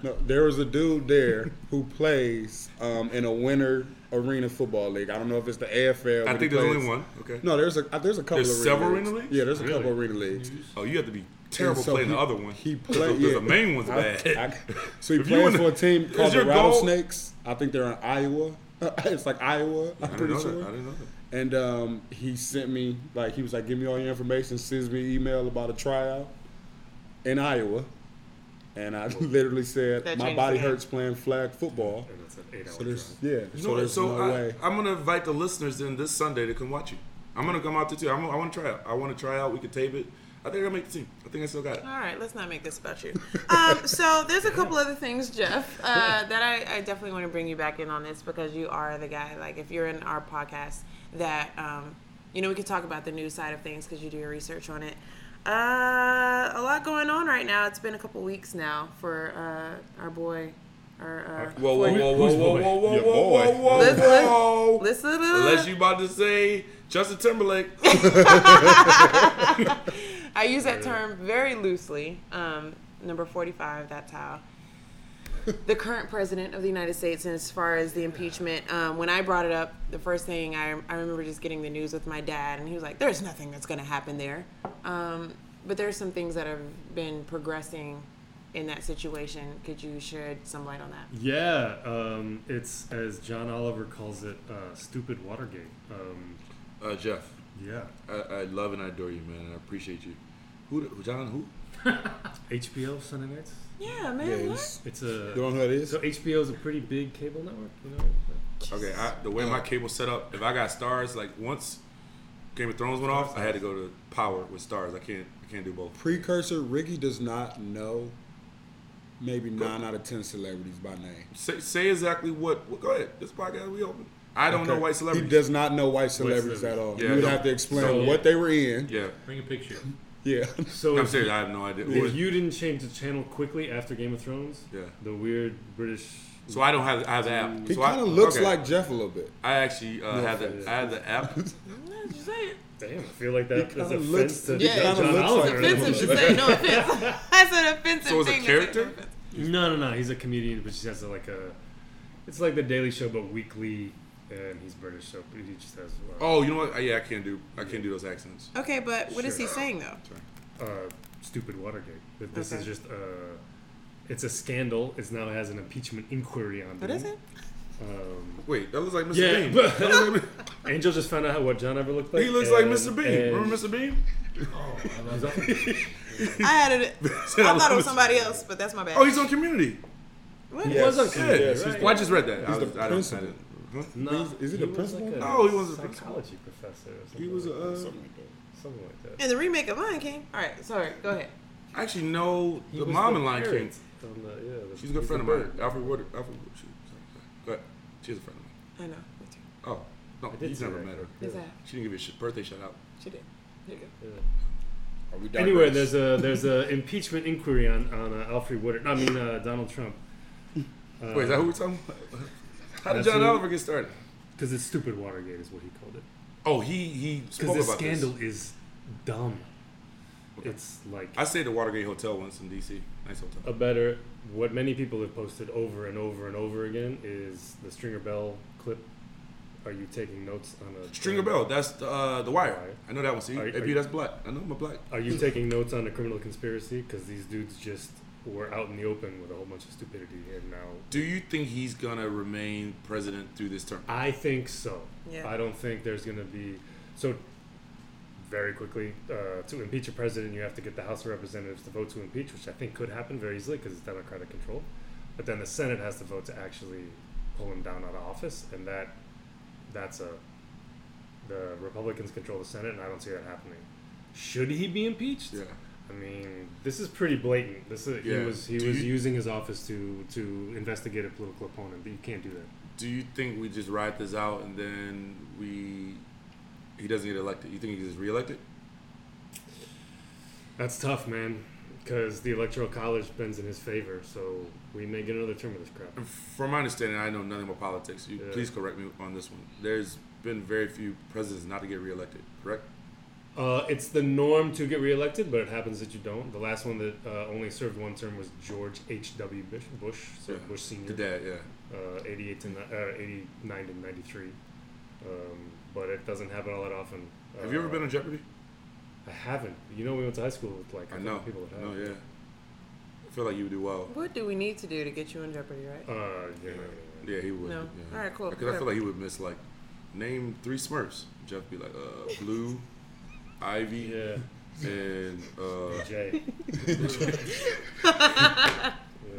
No, there was a dude there who plays um, in a winter arena football league. I don't know if it's the AFL. I but think he there's plays- only one. Okay. No, there's a there's a couple. There's of several arena arena leagues? Yeah, there's a Really? couple of arena leagues. Oh, you have to be terrible so playing he- the other one. He Because played. the, yeah. the main one's bad. I- so he If you plays for a team called the your goal- Rattlesnakes. I think they're in Iowa. it's like Iowa. I'm I didn't pretty know sure. that. I didn't know that. And um, he sent me like he was like, "Give me all your information." Sends me an email about a tryout in Iowa, and I literally said, That "My body hurts playing flag football." And it's an eight hour So there's yeah, You so know what? there's So no I, way. I'm gonna invite the listeners in this Sunday to come watch you. I'm gonna come out there too. I'm, I want to try out. I want to try out. We can tape it. I think I'll make the team. I think I still got it. All right, let's not make this about you. Um, so there's a couple other things, Jeff, uh, that I, I definitely want to bring you back in on this because you are the guy. Like if you're in our podcast, that um, you know we could talk about the news side of things because you do your research on it. Uh, a lot going on right now. It's been a couple weeks now for uh, our boy. Our, uh, Whoa, whoa, whoa, whoa, whoa, whoa, whoa, Your whoa, boy. whoa, whoa, Listen, whoa. Listen, Unless you about to say Justin Timberlake. I use that term very loosely. Um, number 45, that's how. the current president of the United States, and as far as the impeachment, um, when I brought it up, the first thing I, I remember just getting the news with my dad, and he was like, "There's nothing that's going to happen there," um, but there's some things that have been progressing in that situation. Could you shed some light on that? Yeah, um, it's as John Oliver calls it, uh, stupid Watergate. Um, Uh, Jeff, yeah, I, I love and I adore you, man. and I appreciate you. Who, the- John? Who? HBO Sunday nights. Yeah, man. Yeah, what? it's, It's you a don't know who that is? so HBO is a pretty big cable network. You know, Okay, I, the way my cable set up, if I got Starz, like once Game of Thrones went off, I had to go to Power with Starz. I can't, I can't do both. Precursor, Ricky does not know maybe nine out of ten celebrities by name. Say, say exactly what, what. Go ahead. This podcast we open. I don't know white celebrities. He does not know white celebrities at all. celebrities. Yeah, you would have to explain So- what they were in. Yeah, Bring a picture. Yeah. so I'm if, serious. I have no idea. If you didn't change the channel quickly after Game of Thrones, Yeah. the weird British. So I don't have. I have the app. He so kind of looks okay. like Jeff a little bit. I actually uh, No have offense. the. I have the app. Just say it. Damn, I feel like that He offense looks- to Yeah, John looks Oliver. like- Offensive to say no offense. That's an offensive So it's a thing. character? No, no, no. He's a comedian, but he has a, like a. It's like the Daily Show, but weekly, and he's British, so he just has. Uh, Oh, you know what? Yeah, I can't do. I can't do those accents. Okay, but what is Sure. he saying though? Uh, stupid Watergate. That This Okay. is just uh, it's a scandal. It now has an impeachment inquiry on. What them. is it? Um, Wait, that looks like Mr. Yeah, Bean. but- That looks like- Angel just found out how, what John ever looked like. he looks like Mr. Bean. and- Remember Mr. Bean? Oh, I love that. I had it. I thought it was somebody else, but that's my bad. Oh, he's on Community. What? He was on Community, Yes, he's right? Well, I just read that. I, He's the was, I don't. I principal. didn't. Huh? No, Is- is he the was principal? Like a No, he wasn't the psychology professor. Or something He was a. like that. Uh, Something like that. something like that. And the remake of Lion King. All right, sorry. Go ahead. I actually know He the mom the in Lion King. the- yeah, the- She's a good friend of mine. Alfred Wood. Alfred Wood. She, sorry, sorry. Go ahead. She's a friend of mine. I know. Me too. Oh, no, I did you've never met her. Who's Yeah. She didn't give you a sh- birthday shout out. She did. There you go. Yeah. Are we Anyway, there's a there's a impeachment inquiry on on uh, Alfre Woodard. I mean uh, Donald Trump. Uh, Wait, is that who we're talking about? How did John Oliver get started? Because it's stupid Watergate is what he called it. Oh, he he spoke Because about this scandal this. is dumb. Okay. It's like I stayed at the Watergate Hotel once in D.C. Nice hotel. a better. What many people have posted over and over and over again is the Stringer Bell clip. Are you taking notes on a Stringer Bell. That's the, uh, the Wire. Wire. I know that one. See, Are- AP, are you- that's black. I know I'm a black. Are you taking notes on a criminal conspiracy? Because these dudes just were out in the open with a whole bunch of stupidity, and now Do you think he's gonna remain president through this term? I think so. Yeah. I don't think there's going to be so. Very quickly, uh, to impeach a president, you have to get the House of Representatives to vote to impeach, which I think could happen very easily because it's Democratic control. But then the Senate has to vote to actually pull him down out of office, and that that's a the Republicans control the Senate, and I don't see that happening. Should he be impeached? Yeah. I mean, this is pretty blatant. This is, Yeah. he was he Do was you- using his office to to investigate a political opponent, but you can't do that. Do you think we just ride this out and then we he doesn't get elected? You think he gets reelected? That's tough, man, because the electoral college bends in his favor, so we may get another term of this crap. From my understanding, I know nothing about politics. You Yeah. please correct me on this one. There's been very few presidents not to get reelected. Correct? Uh, it's the norm to get reelected, but it happens that you don't. The last one that uh, only served one term was George H. W. Bush, Bush so Yeah. Bush Senior, The dad, yeah. uh, eighty-eight to uh, eighty-nine to ninety-three. Um, but it doesn't happen all that often. Have you ever Uh, been on Jeopardy? I haven't. You know, we went to high school with like a I couple know. people that I have. know, yeah. I feel like you would do well. What do we need to do to get you in Jeopardy, right? Uh, yeah, Yeah, he would. No. Yeah. All right, cool. Because I feel like he would miss like name three Smurfs. Jeff be like uh, Blue, Ivy, yeah. and uh, Jay.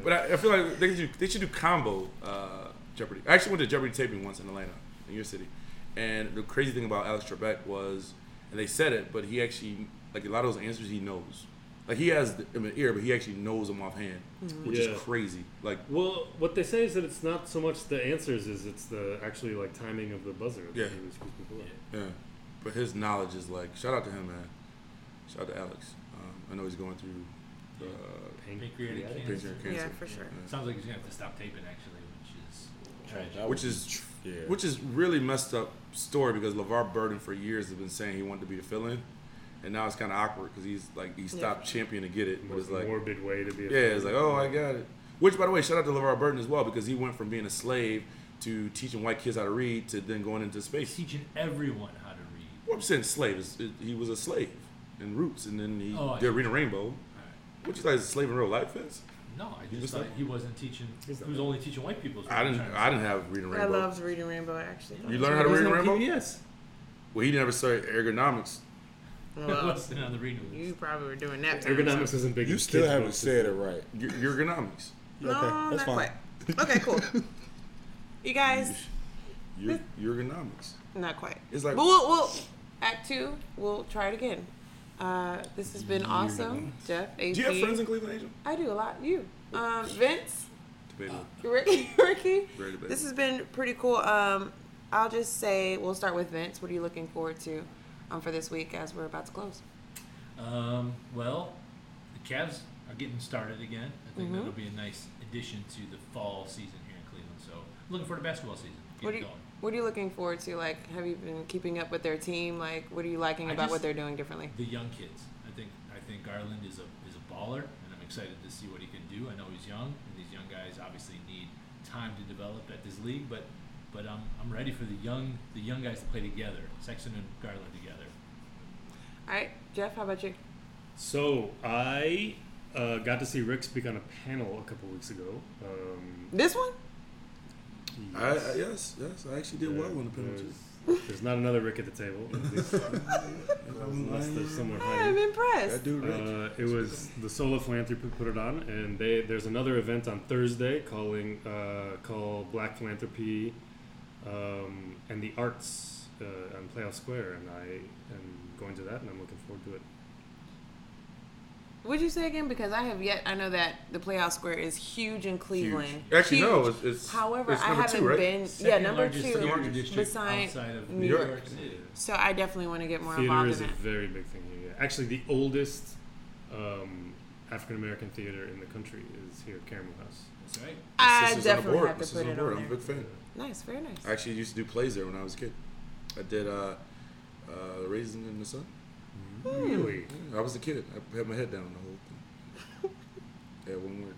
But I, I feel like they should, they should do combo uh, Jeopardy. I actually went to Jeopardy taping once in Atlanta, in your city. And the crazy thing about Alex Trebek was, and they said it, but he actually, like a lot of those answers he knows. Like he has them in the ear, but he actually knows them offhand, which Yeah. is crazy. Like, Well, what they say is that it's not so much the answers is it's the actually like timing of the buzzer. that Yeah. he was screwing people up. yeah. But his knowledge is like, shout out to him, man. Shout out to Alex. Um, I know he's going through uh, Pancreatic pancreatic cancer. pancreatic cancer. Yeah, for sure. Yeah. Sounds like he's gonna have to stop taping actually, which is tragic. That Which is yeah. Which is really messed up story because LeVar Burton for years has been saying he wanted to be the fill-in, and now it's kind of awkward because he's like he stopped champion to get it, but Most it's like morbid way to be. A yeah, it's like oh I got it. Which, by the way, shout out to LeVar Burton as well because he went from being a slave to teaching white kids how to read to then going into space. Teaching everyone how to read. Well, I'm saying slave. Is, is- he was a slave in roots, and then he Oh, I did see. Reading Rainbow. Alright. What you thought he a slave in real life is? No, I He was just thought like- he wasn't teaching. He was only teaching white people. is what I I'm didn't. trying to I say. didn't have Reading rainbow. I Rainbow. loved reading Rainbow actually. You learned how to read Wasn't Rainbow? Yes. Well, he never started ergonomics. It Well, wasn't on the reading list. you probably were doing that. Ergonomics isn't big. You in still kids' haven't books. said it right. Y- Ergonomics. No, Okay, that's not fine. quite. Okay, cool. you guys, Yer- Ergonomics. not quite. It's like But we'll, we'll Act Two. We'll try it again. Uh, this has been awesome, Jeff. AP. Do you have friends in Cleveland, Angel? I do a lot. You, um, Vince, Debatable. Ricky, Ricky. This has been pretty cool. Um, I'll just say we'll start with Vince. What are you looking forward to um, for this week as we're about to close? Um, well, the Cavs are getting started again. I think Mhm. that'll be a nice addition to the fall season here in Cleveland. So, looking forward to basketball season. Get What it are you going. What are you looking forward to? Like, have you been keeping up with their team? Like, what are you liking I about just- what they're doing differently? The young kids. I think I think Garland is a is a baller, and I'm excited to see what he can do. I know he's young, and these young guys obviously need time to develop at this league. But but I'm I'm ready for the young the young guys to play together. Sexton and Garland together. All right, Jeff, how about you? So I uh, got to see Rick speak on a panel a couple weeks ago. Um, This one? I, I, yes, yes. I actually did well on the penalty. There's, there's not another Rick at the table. unless there's someone I'm impressed. That dude, Rich. Uh, it was the Solo Philanthropy put it on, and they there's another event on Thursday calling uh, called Black Philanthropy um, and the Arts uh, on Playhouse Square, and I am going to that, and I'm looking forward to it. Would you say again? Because I have yet. I know that the Playhouse Square is huge in Cleveland. Huge. Actually, no. It's, it's However, it's I haven't two, right? been. yeah, number two. theater district beside outside of New New York. York City. So I definitely want to get more Theater involved is in a very big thing here. yeah. Actually, the oldest um, African American theater in the country is here at Karamu House. That's right. My I sister's on definitely board. have My to sister's put it board. on I'm a big fan. Nice, very nice. I actually used to do plays there when I was a kid. I did uh, uh, Raisin in the Sun. Really? Yeah, I was a kid. I had my head down the whole thing. yeah, one word.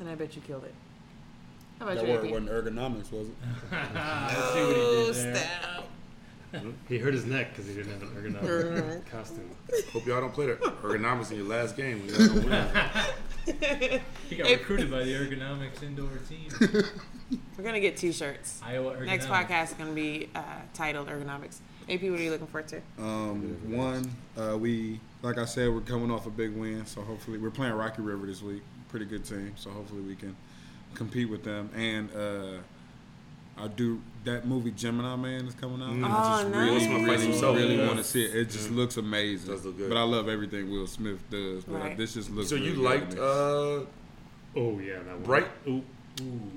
And I bet you killed it. How about That you, word AP? wasn't ergonomics, was it? I see what Oh, he did there. stop. He hurt his neck because he didn't have an ergonomic costume. Hope y'all don't play the ergonomics in your last game. When y'all don't win. He got recruited by the ergonomics indoor team. We're gonna get T-shirts. Iowa ergonomics. Next podcast is gonna be uh, titled Ergonomics. AP, what are you looking forward to? Um, one, uh, we like I said, we're coming off a big win, so hopefully we're playing Rocky River this week. Pretty good team, so hopefully we can compete with them. And uh, I do that movie Gemini Man is coming out. Mm. I just Oh, really, nice. Will really, fights really Yeah. want to see it. It just Yeah. looks amazing. Does look good. But I love everything Will Smith does. But Right. this just looks. So you really good liked to uh, Oh yeah, that one. Bright? Ooh,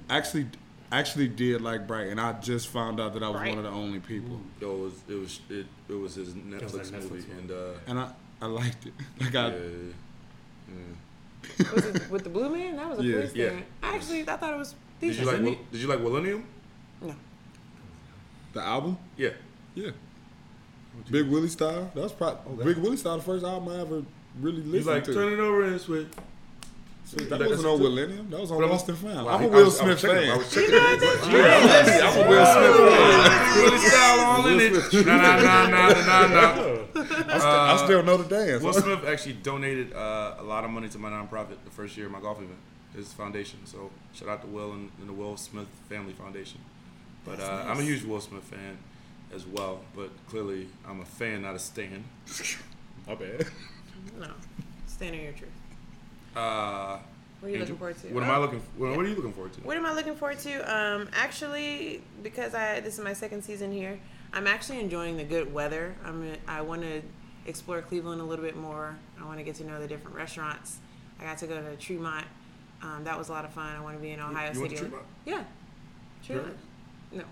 actually actually did like Bright, and I just found out that I was Bright? one of the only people. Yo, it was it was it, it was his Netflix, was Netflix movie, one. and uh, And I I liked it. Like I. yeah, yeah. Was it with the Blue Man? That was a Yeah. police Yeah. thing. Actually, I thought it was Did you like Isn't Did you like Millennium? no. The album? Yeah. Yeah. Big Willie style. That was probably Big Willie style. The first album I ever really He's listened like to. turn it over and switch. That wasn't on Millennium. That was on But I'm- Lost and Found. I'm I a was- Will Smith fan. I was checking. Yeah, I'm a Will Smith fan. Willie style all in it. Nah, nah, nah, nah, nah, nah. I, still, I still know the dance. Will Smith actually donated uh, a lot of money to my nonprofit the first year of my golf event, his foundation. So shout out to Will and, and the Will Smith Family Foundation. But uh, I'm a huge Will Smith fan as well. But clearly, I'm a fan, not a stan. My bad. No. Stand in your truth. Uh, What are you looking forward to? What am I looking? What, what are you looking forward to? What am I looking forward to? Um, actually, because I this is my second season here, I'm actually enjoying the good weather. I'm I want to explore Cleveland a little bit more. I want to get to know the different restaurants. I got to go to Tremont. Um, that was a lot of fun. I want to be in Ohio you went City. to Tremont? Yeah, Tremont. No,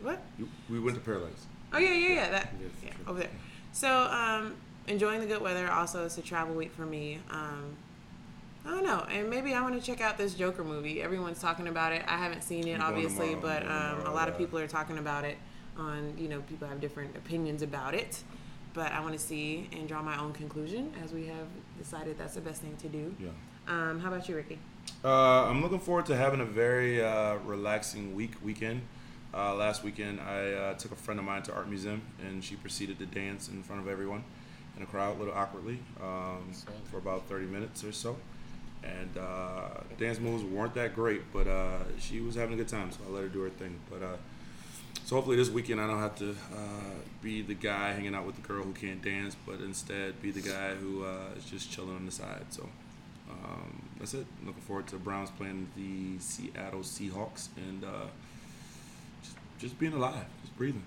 what? You, we went to Paradise. Oh yeah, yeah, yeah. That Yes, yeah, over there. So um, enjoying the good weather. Also, it's a travel week for me. Um, I don't know, and maybe I want to check out this Joker movie. Everyone's talking about it. I haven't seen it, obviously, tomorrow. but I'm um, a tomorrow, lot of people are talking about it. On you know, people have different opinions about it, but I want to see and draw my own conclusion as we have decided that's the best thing to do. Yeah. Um, how about you, Ricky? Uh, I'm looking forward to having a very uh, relaxing week weekend. Uh, last weekend, I uh, took a friend of mine to art museum, and she proceeded to dance in front of everyone in a crowd, a little awkwardly, um, for about 30 minutes or so. And uh, dance moves weren't that great, but uh, she was having a good time, so I let her do her thing. But uh, so hopefully this weekend I don't have to uh, be the guy hanging out with the girl who can't dance, but instead be the guy who uh, is just chilling on the side. So um, that's it. Looking forward to Browns playing the Seattle Seahawks and uh, just, just being alive, just breathing.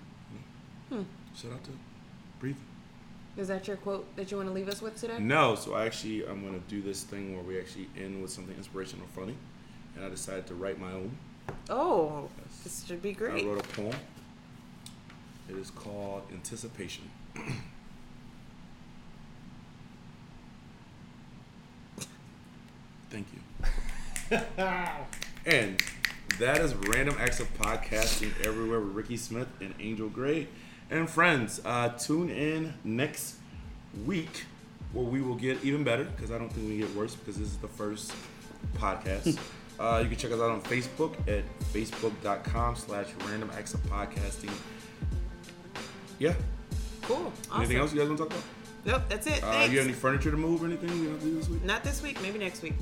you know. Shout out to breathing. Is that your quote that you want to leave us with today? No, so I actually I'm gonna do this thing where we actually end with something inspirational, funny, and I decided to write my own. Oh, this should be great. I wrote a poem. It is called Anticipation. Thank you. and that is Random Acts of Podcasting everywhere with Ricky Smith and Angel Gray. And friends, uh, tune in next week where we will get even better because I don't think we get worse because this is the first podcast. uh, you can check us out on Facebook at facebook.com slash random acts of podcasting. Yeah. Cool. Awesome. Anything else you guys want to talk about? Nope, that's it. Uh, you have any furniture to move or anything you want to do this week? Not this week, maybe next week.